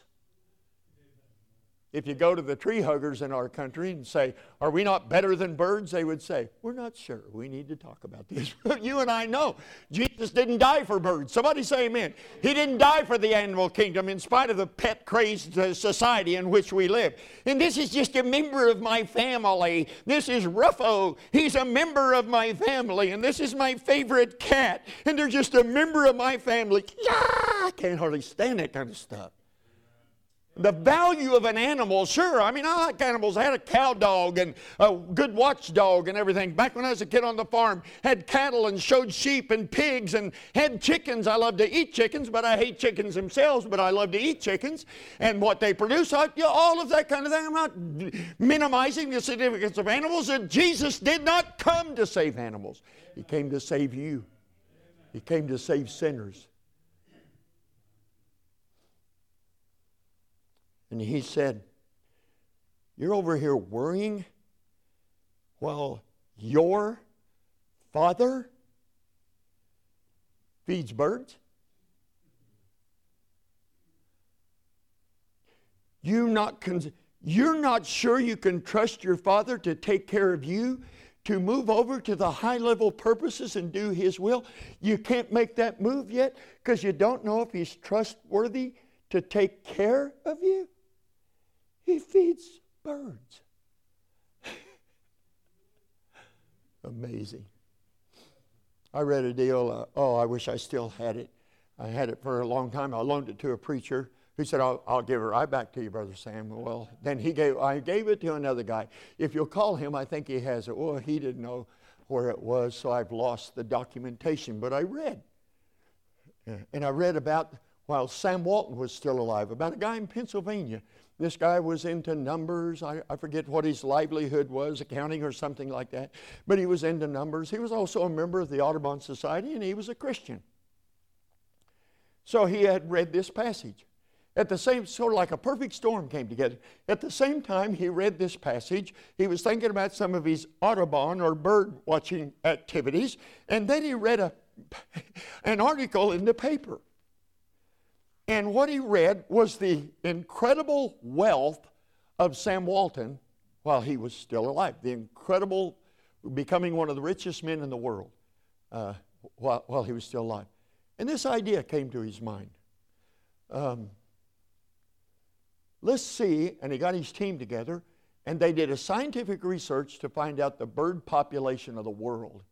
If you go to the tree huggers in our country and say, Are we not better than birds? they would say, We're not sure. We need to talk about this. (laughs) you and I know Jesus didn't die for birds. Somebody say amen. He didn't die for the animal kingdom in spite of the pet crazed uh, society in which we live. And this is just a member of my family. This is Ruffo. He's a member of my family. And this is my favorite cat. And they're just a member of my family. Yeah, I can't hardly stand that kind of stuff. The value of an animal, sure. I mean, I like animals. I had a cow dog and a good watchdog and everything. Back when I was a kid on the farm, had cattle and showed sheep and pigs and had chickens. I love to eat chickens, but I hate chickens themselves, but I love to eat chickens and what they produce. I, you know, all of that kind of thing. I'm not minimizing the significance of animals. And Jesus did not come to save animals, He came to save you, He came to save sinners. And he said, You're over here worrying while your father feeds birds? You not you're not sure you can trust your father to take care of you, to move over to the high level purposes and do his will? You can't make that move yet because you don't know if he's trustworthy to take care of you? He feeds birds. (laughs) Amazing. I read a deal. Uh, oh, I wish I still had it. I had it for a long time. I loaned it to a preacher who said, I'll, I'll give it right back to you, Brother Sam. Well, then he gave, I gave it to another guy. If you'll call him, I think he has it. Well, he didn't know where it was, so I've lost the documentation. But I read. And I read about, while Sam Walton was still alive, about a guy in Pennsylvania this guy was into numbers. I, I, forget what his livelihood was, accounting or something like that. But he was into numbers. He was also a member of the Audubon Society and he was a Christian. So he had read this passage. At the same, sort of like a perfect storm came together. At the same time he read this passage, he was thinking about some of his Audubon or bird watching activities, and then he read a, (laughs) an article in the paper and what he read was the incredible wealth of Sam Walton while he was still alive, the incredible becoming one of the richest men in the world uh, while, while, he was still alive. And this idea came to his mind. Um, let's see, and he got his team together, and they did a scientific research to find out the bird population of the world.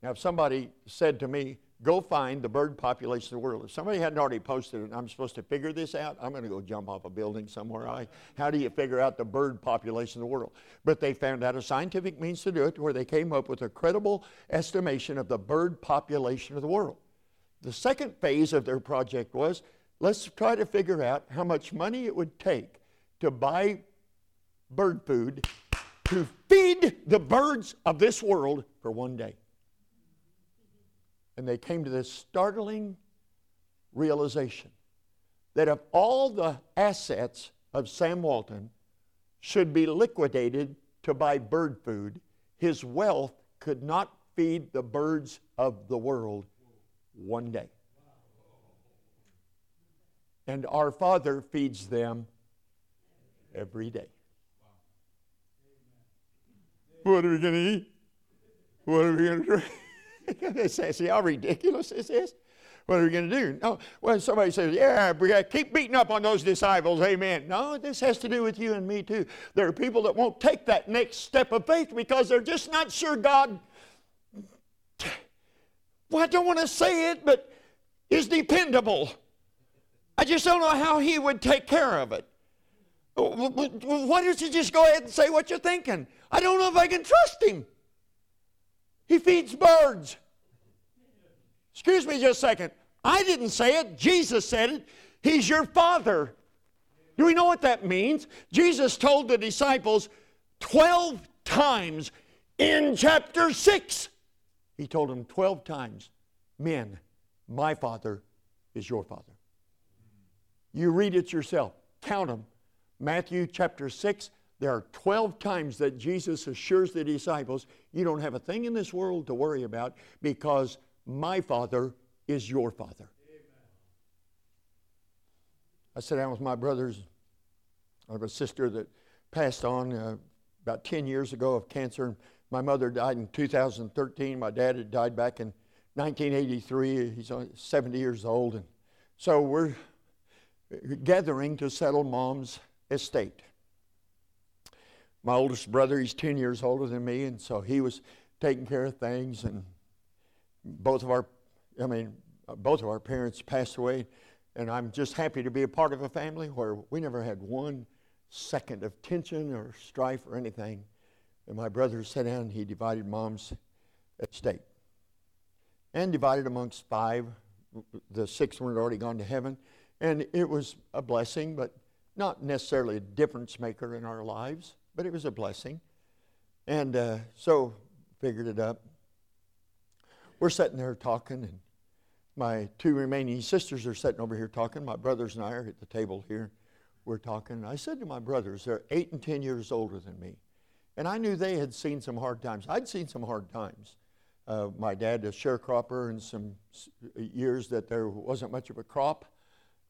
Now, if somebody said to me, go find the bird population of the world. If somebody hadn't already posted it, I'm supposed to figure this out, I'm going to go jump off a building somewhere. I, how do you figure out the bird population of the world? But they found out a scientific means to do it where they came up with a credible estimation of the bird population of the world. The second phase of their project was let's try to figure out how much money it would take to buy bird food to feed the birds of this world for one day. And they came to this startling realization that if all the assets of Sam Walton should be liquidated to buy bird food, his wealth could not feed the birds of the world one day. And our Father feeds them every day. What are we going to eat? What are we going to drink? See how ridiculous this is? What are we going to do? No, well, somebody says, yeah, we got to keep beating up on those disciples. Amen. No, this has to do with you and me too. There are people that won't take that next step of faith because they're just not sure God, well, I don't want to say it, but is dependable. I just don't know how He would take care of it. Why don't you just go ahead and say what you're thinking? I don't know if I can trust Him. He feeds birds. Excuse me just a second. I didn't say it, Jesus said it. He's your father. Do we know what that means? Jesus told the disciples 12 times in chapter 6. He told them 12 times, Men, my father is your father. You read it yourself, count them. Matthew chapter 6, there are 12 times that Jesus assures the disciples, You don't have a thing in this world to worry about because my Father is your Father. Amen. I sat down with my brothers. I have a sister that passed on uh, about 10 years ago of cancer. My mother died in 2013. My dad had died back in 1983. He's 70 years old. And so we're gathering to settle mom's estate my oldest brother, he's 10 years older than me, and so he was taking care of things. And both of our, I mean, both of our parents passed away And I'm just happy to be a part of a family where we never had one second of tension or strife or anything. And my brother sat down and he divided mom's estate and divided amongst five. The six had already gone to heaven. And it was a blessing, but not necessarily a difference maker in our lives, but it was a blessing. And uh, so figured it up. We're sitting there talking, and my two remaining sisters are sitting over here talking. My brothers and I are at the table here. We're talking. I said to my brothers, they're eight and ten years older than me. And I knew they had seen some hard times. I'd seen some hard times. Uh, my dad, a sharecropper, in some years that there wasn't much of a crop,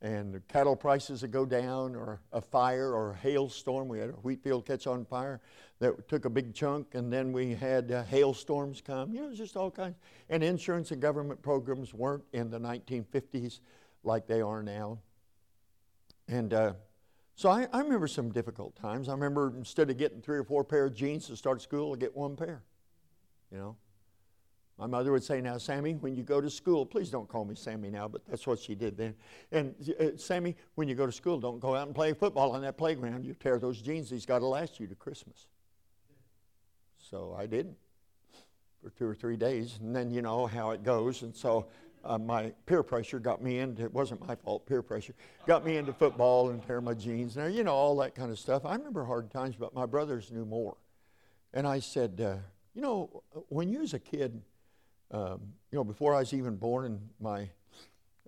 and cattle prices would go down, or a fire, or a hailstorm. We had a wheat field catch on fire that took a big chunk, and then we had uh, hailstorms come. You know, just all kinds. And insurance and government programs weren't in the 1950s like they are now. And uh, so I, I, remember some difficult times. I remember instead of getting three or four pair of jeans to start school, I get one pair. You know, my mother would say, "Now, Sammy, when you go to school, please don't call me Sammy now, but that's what she did then. And uh, Sammy, when you go to school, don't go out and play football on that playground. You tear those jeans; these got to last you to Christmas." So I didn't for two or three days, and then you know how it goes, and so uh, my peer pressure got me into, it wasn't my fault, peer pressure, got me into football and tear my jeans, and, you know, all that kind of stuff. I remember hard times, but my brothers knew more. And I said, uh, you know, when you was a kid, um, you know, before I was even born, and my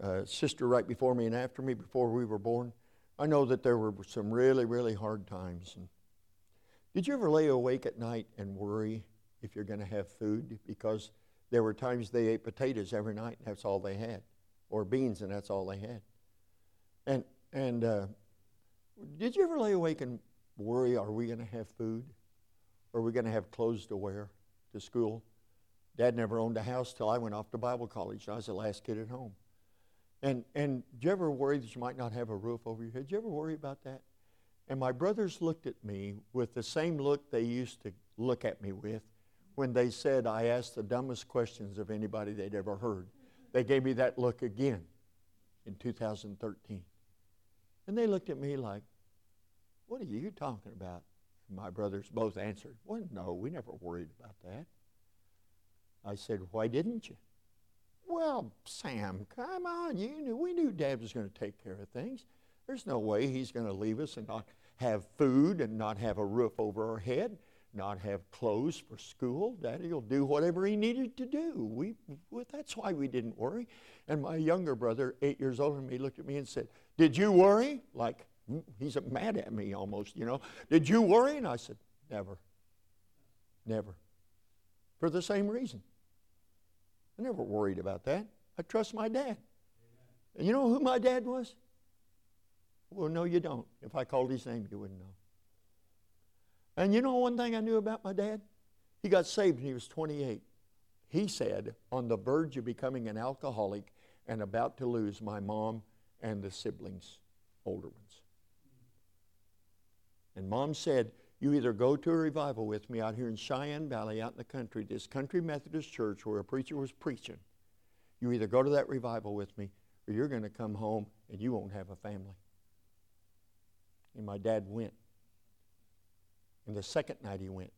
uh, sister right before me and after me, before we were born, I know that there were some really, really hard times. And did you ever lay awake at night and worry if you're going to have food? Because there were times they ate potatoes every night, and that's all they had, or beans, and that's all they had. And and uh, did you ever lay awake and worry? Are we going to have food? Are we going to have clothes to wear to school? Dad never owned a house till I went off to Bible college. I was the last kid at home. And and did you ever worry that you might not have a roof over your head? Did you ever worry about that? And my brothers looked at me with the same look they used to look at me with when they said I asked the dumbest questions of anybody they'd ever heard. They gave me that look again in 2013. And they looked at me like, What are you talking about? My brothers both answered, Well, no, we never worried about that. I said, Why didn't you? Well, Sam, come on. You knew, we knew Dad was going to take care of things. There's no way he's going to leave us and not have food and not have a roof over our head not have clothes for school. Daddy will do whatever he needed to do. We, well, that's why we didn't worry. And my younger brother, eight years older than me, looked at me and said, Did you worry? Like, hmm, he's mad at me almost, you know. Did you worry? And I said, Never. Never. For the same reason. I never worried about that. I trust my dad. And you know who my dad was? Well, no, you don't. If I called his name, you wouldn't know. And you know one thing I knew about my dad? He got saved when he was 28. He said, on the verge of becoming an alcoholic and about to lose my mom and the siblings, older ones. And mom said, You either go to a revival with me out here in Cheyenne Valley, out in the country, this country Methodist church where a preacher was preaching. You either go to that revival with me or you're going to come home and you won't have a family. And my dad went. And the second night he went.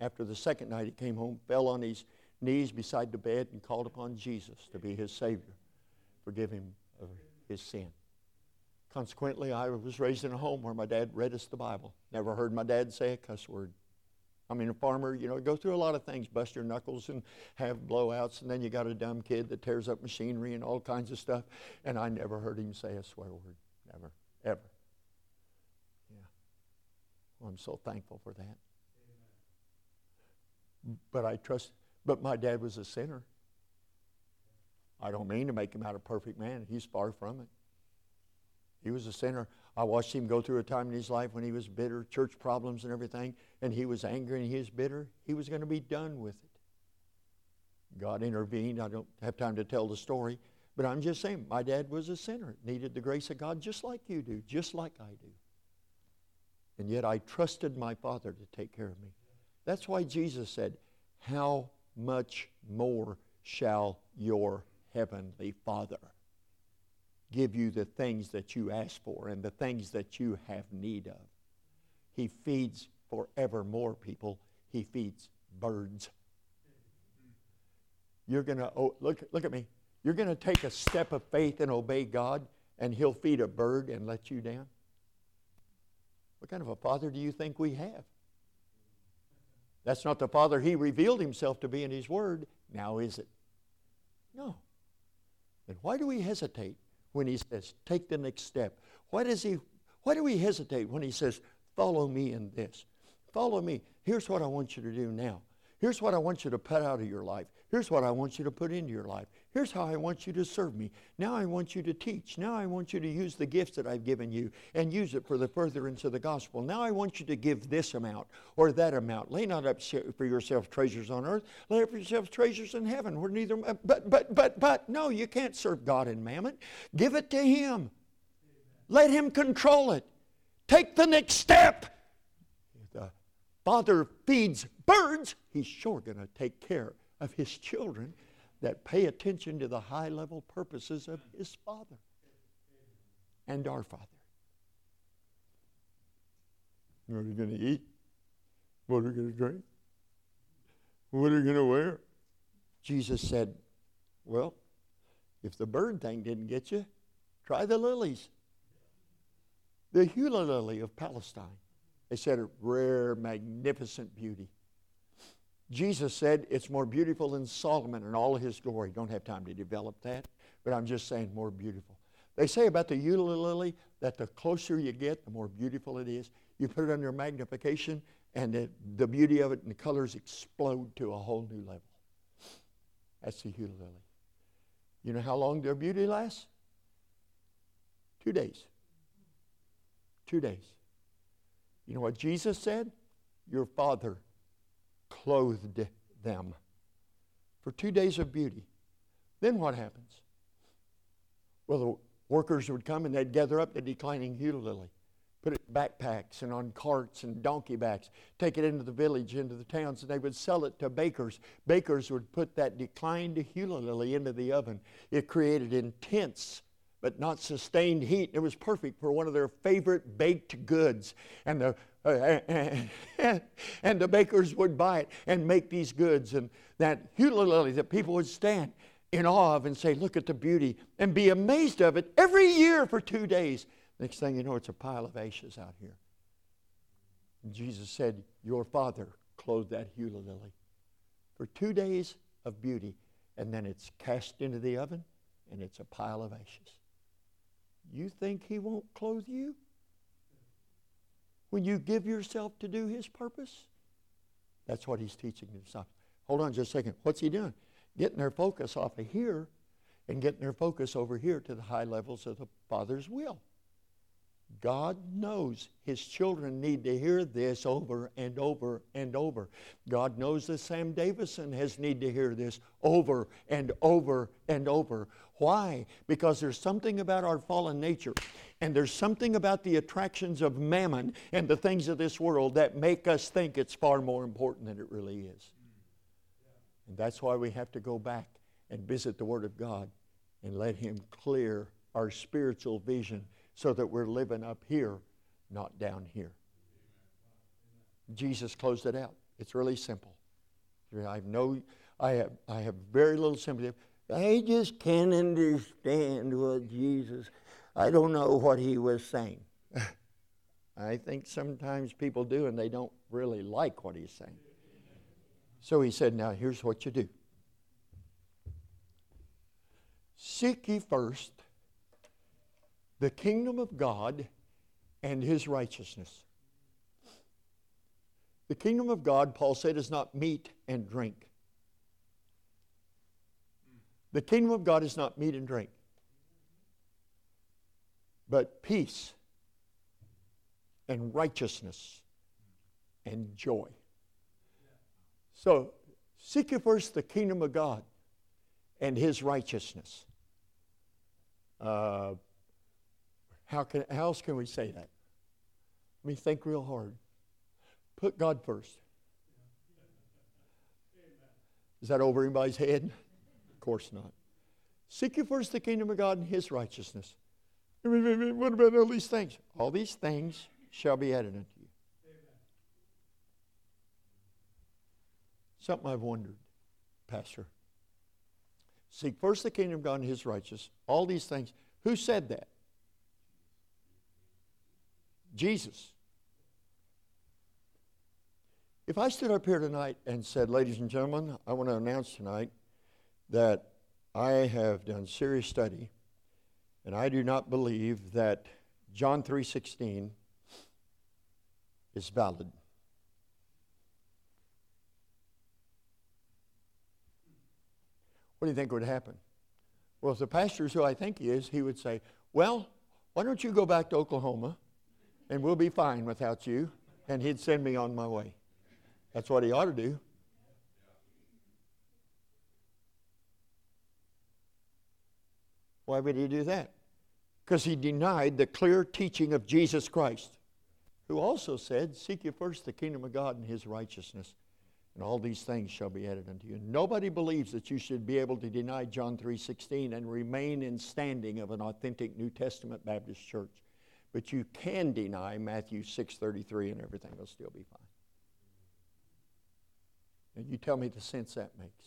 After the second night, he came home, fell on his knees beside the bed, and called upon Jesus to be his Savior, forgive him of his sin. Consequently, I was raised in a home where my dad read us the Bible. Never heard my dad say a cuss word. I mean, a farmer, you know, go through a lot of things, bust your knuckles and have blowouts, and then you got a dumb kid that tears up machinery and all kinds of stuff. And I never heard him say a swear word. Never, ever. Yeah. Well, I'm so thankful for that. Amen. But I trust, but my dad was a sinner. I don't mean to make him out a perfect man. He's far from it. He was a sinner. I watched him go through a time in his life when he was bitter, church problems and everything, and he was angry and he was bitter. He was going to be done with it. God intervened. I don't have time to tell the story, but I'm just saying my dad was a sinner, needed the grace of God just like you do, just like I do. And yet I trusted my Father to take care of me. That's why Jesus said, How much more shall your heavenly Father give you the things that you ask for and the things that you have need of. He feeds forevermore, people. He feeds birds. You're going to, oh, look, look at me. You're going to take a step of faith and obey God, and He'll feed a bird and let you down? What kind of a father do you think we have? That's not the father He revealed Himself to be in His Word. Now is it? No. Then why do we hesitate when He says, take the next step? Why does He, why do we hesitate when He says, follow me in this? Follow me. Here's what I want you to do now. Here's what I want you to put out of your life. Here's what I want you to put into your life. Here's how I want you to serve me. Now I want you to teach. Now I want you to use the gifts that I've given you and use it for the furtherance of the gospel. Now I want you to give this amount or that amount. Lay not up for yourself treasures on earth. Lay up for yourself treasures in heaven. Where neither, uh, but, but, but, but, no, you can't serve God in mammon. Give it to Him. Let Him control it. Take the next step. If The Father feeds birds. He's sure going to take care of his children that pay attention to the high level purposes of his Father and our Father. What are you going to eat? What are you going to drink? What are you going to wear? Jesus said, Well, if the bird thing didn't get you, try the lilies. The Hula lily of Palestine. They said a rare, magnificent beauty. Jesus said it's more beautiful than Solomon in all his glory. Don't have time to develop that, but I'm just saying more beautiful. They say about the Hula lily that the closer you get, the more beautiful it is. You put it under magnification, and the, the beauty of it and the colors explode to a whole new level. That's the Hula lily. You know how long their beauty lasts? Two days. Two days. You know what Jesus said? Your Father clothed them for two days of beauty. Then what happens? Well, the workers would come and they'd gather up the declining Hula lily, put it in backpacks and on carts and donkey backs, take it into the village, into the towns, and they would sell it to bakers. Bakers would put that declined Hula lily into the oven. It created intense but not sustained heat. It was perfect for one of their favorite baked goods. And the (laughs) and the bakers would buy it and make these goods. And that Hula lily that people would stand in awe of and say, Look at the beauty, and be amazed of it every year for two days. Next thing you know, it's a pile of ashes out here. And Jesus said, Your father clothed that Hula lily for two days of beauty, and then it's cast into the oven and it's a pile of ashes. You think he won't clothe you? When you give yourself to do his purpose? That's what he's teaching the disciples. Hold on just a second. What's he doing? Getting their focus off of here and getting their focus over here to the high levels of the Father's will. God knows his children need to hear this over and over and over. God knows that Sam Davison has need to hear this over and over and over. Why? Because there's something about our fallen nature and there's something about the attractions of mammon and the things of this world that make us think it's far more important than it really is. And that's why we have to go back and visit the Word of God and let Him clear our spiritual vision so that we're living up here, not down here. Jesus closed it out. It's really simple. I have no, I have, I have very little sympathy. I just can't understand what Jesus I don't know what he was saying. (laughs) I think sometimes people do and they don't really like what he's saying. So he said, Now here's what you do Seek ye first the kingdom of God and his righteousness. The kingdom of God, Paul said, is not meat and drink. The kingdom of God is not meat and drink but peace and righteousness and joy. So, seek first the kingdom of God and his righteousness. Uh, how, can, how else can we say that? Let me think real hard. Put God first. Is that over anybody's head? Course not. Seek ye first the kingdom of God and his righteousness What about all these things? All these things shall be added unto you. Something I've wondered, Pastor. Seek first the kingdom of God and his righteousness. All these things. Who said that? Jesus. If I stood up here tonight and said, ladies and gentlemen, I want to announce tonight that I have done serious study and I do not believe that John 3:16 is valid. What do you think would happen? Well, if the pastor is who I think he is, he would say, Well, why don't you go back to Oklahoma and we'll be fine without you? And he'd send me on my way. That's what he ought to do. Why would he do that? Because he denied the clear teaching of Jesus Christ, who also said, Seek ye first the kingdom of God and his righteousness, and all these things shall be added unto you. Nobody believes that you should be able to deny John 3:16 and remain in standing of an authentic New Testament Baptist church. But you can deny Matthew 6:33 and everything will still be fine. And you tell me the sense that makes.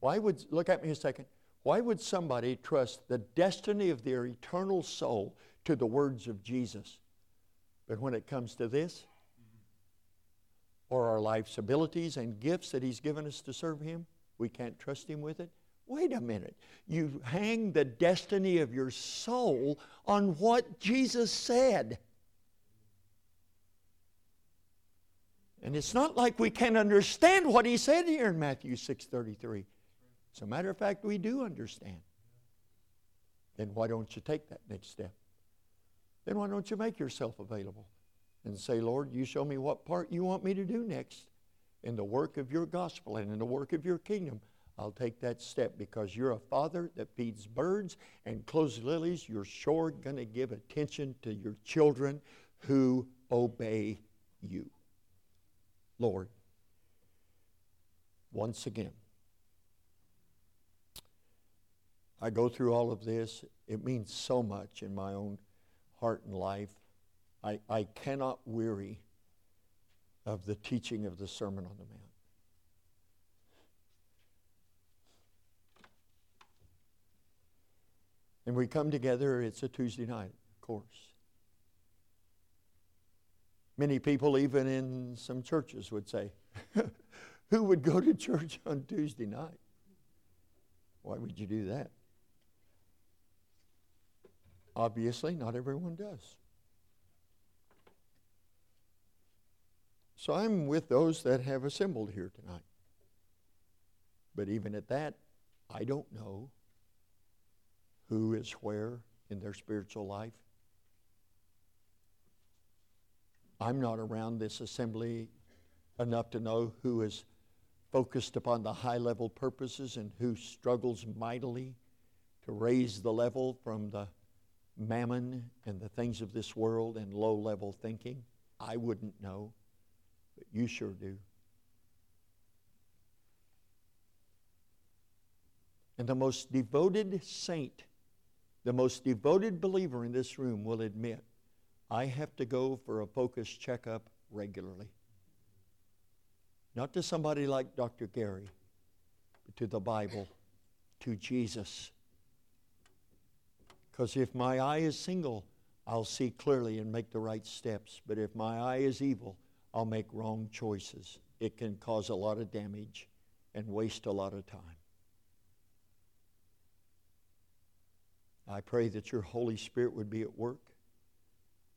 Why would look at me a second. Why would somebody trust the destiny of their eternal soul to the words of Jesus? But when it comes to this, or our life's abilities and gifts that He's given us to serve Him, we can't trust Him with it? Wait a minute. You hang the destiny of your soul on what Jesus said. And it's not like we can't understand what he said here in Matthew 6:33. As a matter of fact, we do understand. Then why don't you take that next step? Then why don't you make yourself available and say, Lord, you show me what part you want me to do next in the work of your gospel and in the work of your kingdom. I'll take that step because you're a father that feeds birds and clothes lilies. You're sure going to give attention to your children who obey you. Lord, once again, I go through all of this. It means so much in my own heart and life. I, I cannot weary of the teaching of the Sermon on the Mount. And we come together, it's a Tuesday night, of course. Many people, even in some churches, would say, (laughs) Who would go to church on Tuesday night? Why would you do that? Obviously, not everyone does. So I'm with those that have assembled here tonight. But even at that, I don't know who is where in their spiritual life. I'm not around this assembly enough to know who is focused upon the high level purposes and who struggles mightily to raise the level from the mammon and the things of this world and low level thinking. I wouldn't know, but you sure do. And the most devoted saint, the most devoted believer in this room will admit I have to go for a focus checkup regularly. Not to somebody like Dr. Gary, but to the Bible, to Jesus. Because if my eye is single, I'll see clearly and make the right steps. But if my eye is evil, I'll make wrong choices. It can cause a lot of damage and waste a lot of time. I pray that your Holy Spirit would be at work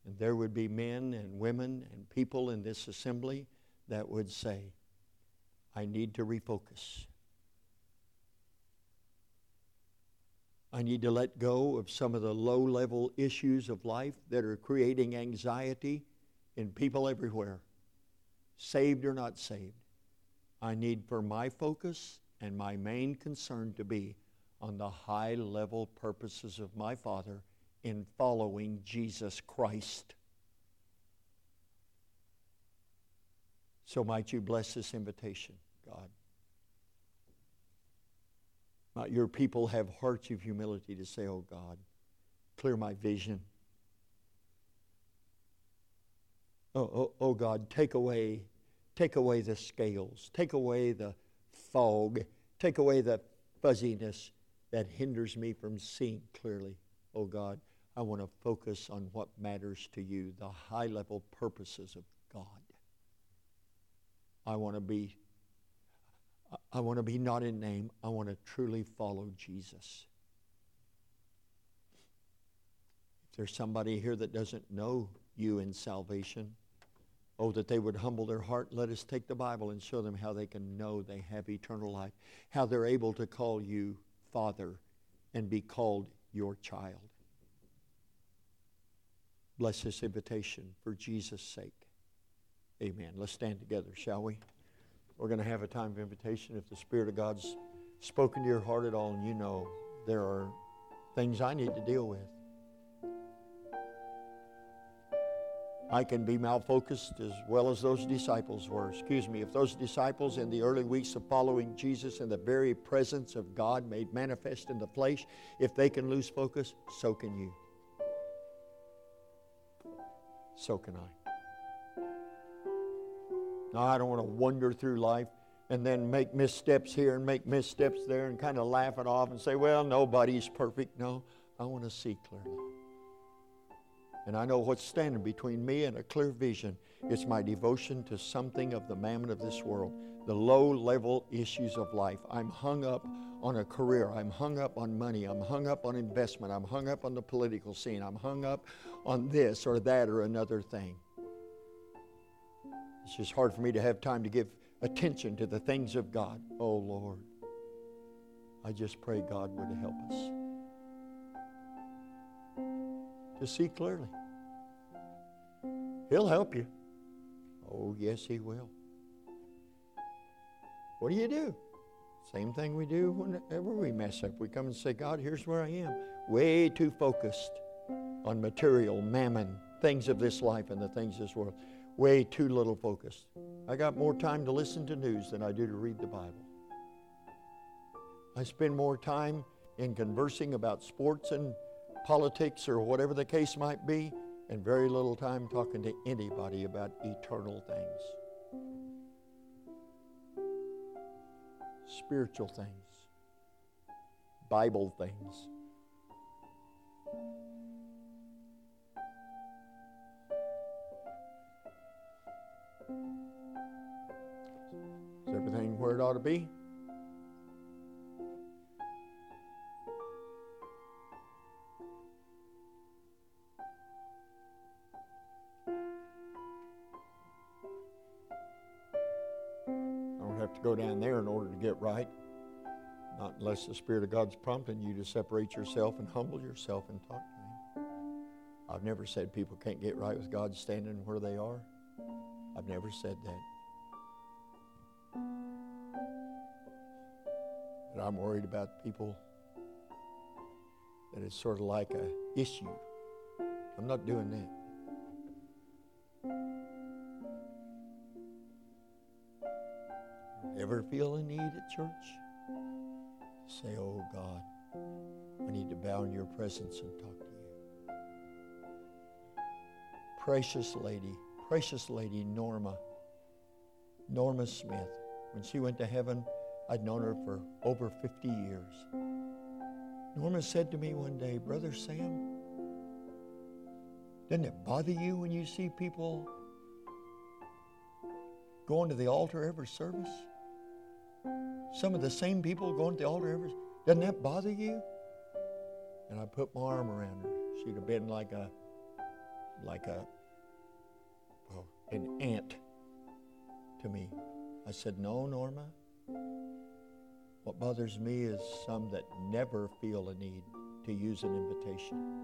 and there would be men and women and people in this assembly that would say, I need to refocus. I need to let go of some of the low level issues of life that are creating anxiety in people everywhere, saved or not saved. I need for my focus and my main concern to be on the high level purposes of my Father in following Jesus Christ. So might you bless this invitation, Might your people have hearts of humility to say, Oh God, Clear my vision. Oh, oh, oh God, take away, take away the scales, take away the fog, take away the fuzziness that hinders me from seeing clearly. Oh God, I want to focus on what matters to you, the high level purposes of God. I want to be I want to be not in name. I want to truly follow Jesus. If there's somebody here that doesn't know you in salvation, oh, that they would humble their heart, let us take the Bible and show them how they can know they have eternal life, how they're able to call you Father and be called your child. Bless this invitation for Jesus' sake. Amen. Let's stand together, shall we? We're going to have a time of invitation. If the Spirit of God's spoken to your heart at all, and you know there are things I need to deal with. I can be malfocused as well as those disciples were. Excuse me, if those disciples in the early weeks of following Jesus in the very presence of God made manifest in the flesh, if they can lose focus, so can you. So can I. No, I don't want to wander through life and then make missteps here and make missteps there and kind of laugh it off and say, well, nobody's perfect. No, I want to see clearly. And I know what's standing between me and a clear vision. It's my devotion to something of the mammon of this world, the low level issues of life. I'm hung up on a career. I'm hung up on money. I'm hung up on investment. I'm hung up on the political scene. I'm hung up on this or that or another thing. It's just hard for me to have time to give attention to the things of God. Oh, Lord. I just pray God would help us to see clearly. He'll help you. Oh, yes, He will. What do you do? Same thing we do whenever we mess up. We come and say, God, here's where I am. Way too focused on material, mammon, things of this life and the things of this world. Way too little focused. I got more time to listen to news than I do to read the Bible. I spend more time in conversing about sports and politics or whatever the case might be, and very little time talking to anybody about eternal things, spiritual things, Bible things. Is everything where it ought to be? I don't have to go down there in order to get right. Not unless the Spirit of God's prompting you to separate yourself and humble yourself and talk to Him. I've never said people can't get right with God standing where they are. I've never said that. But I'm worried about people that it's sort of like a issue. I'm not doing that. Ever feel a need at church? Say, Oh God, I need to bow in your presence and talk to you. Precious lady, precious lady Norma, Norma Smith. When she went to heaven, I'd known her for over 50 years. Norma said to me one day, Brother Sam, doesn't it bother you when you see people going to the altar every service? some of the same people going to the altar every doesn't that bother you and i put my arm around her she'd have been like a like a an aunt to me. I said no norma. What bothers me is some that never feel a need to use an invitation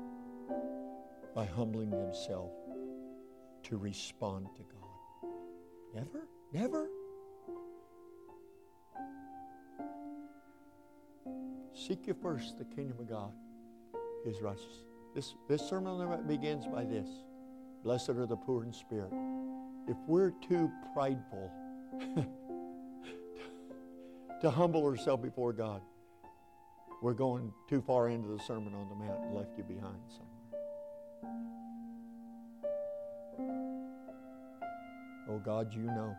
by humbling themselves to respond to god. Never? Never? Seek you first the kingdom of God, his righteousness. This, this sermon begins by this. Blessed are the poor in spirit. If we're too prideful (laughs) to humble ourselves before God, we're going too far into the Sermon on the Mount and left you behind somewhere. Oh God, you know.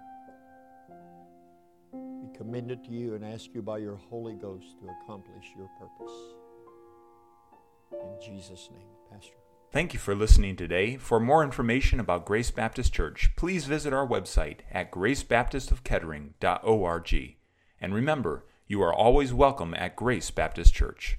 We commend it to you and ask you by your Holy Ghost to accomplish your purpose. In Jesus' name, Pastor. Thank you for listening today. For more information about Grace Baptist Church, please visit our website at gracebaptistofkettering.org. And remember, you are always welcome at Grace Baptist Church.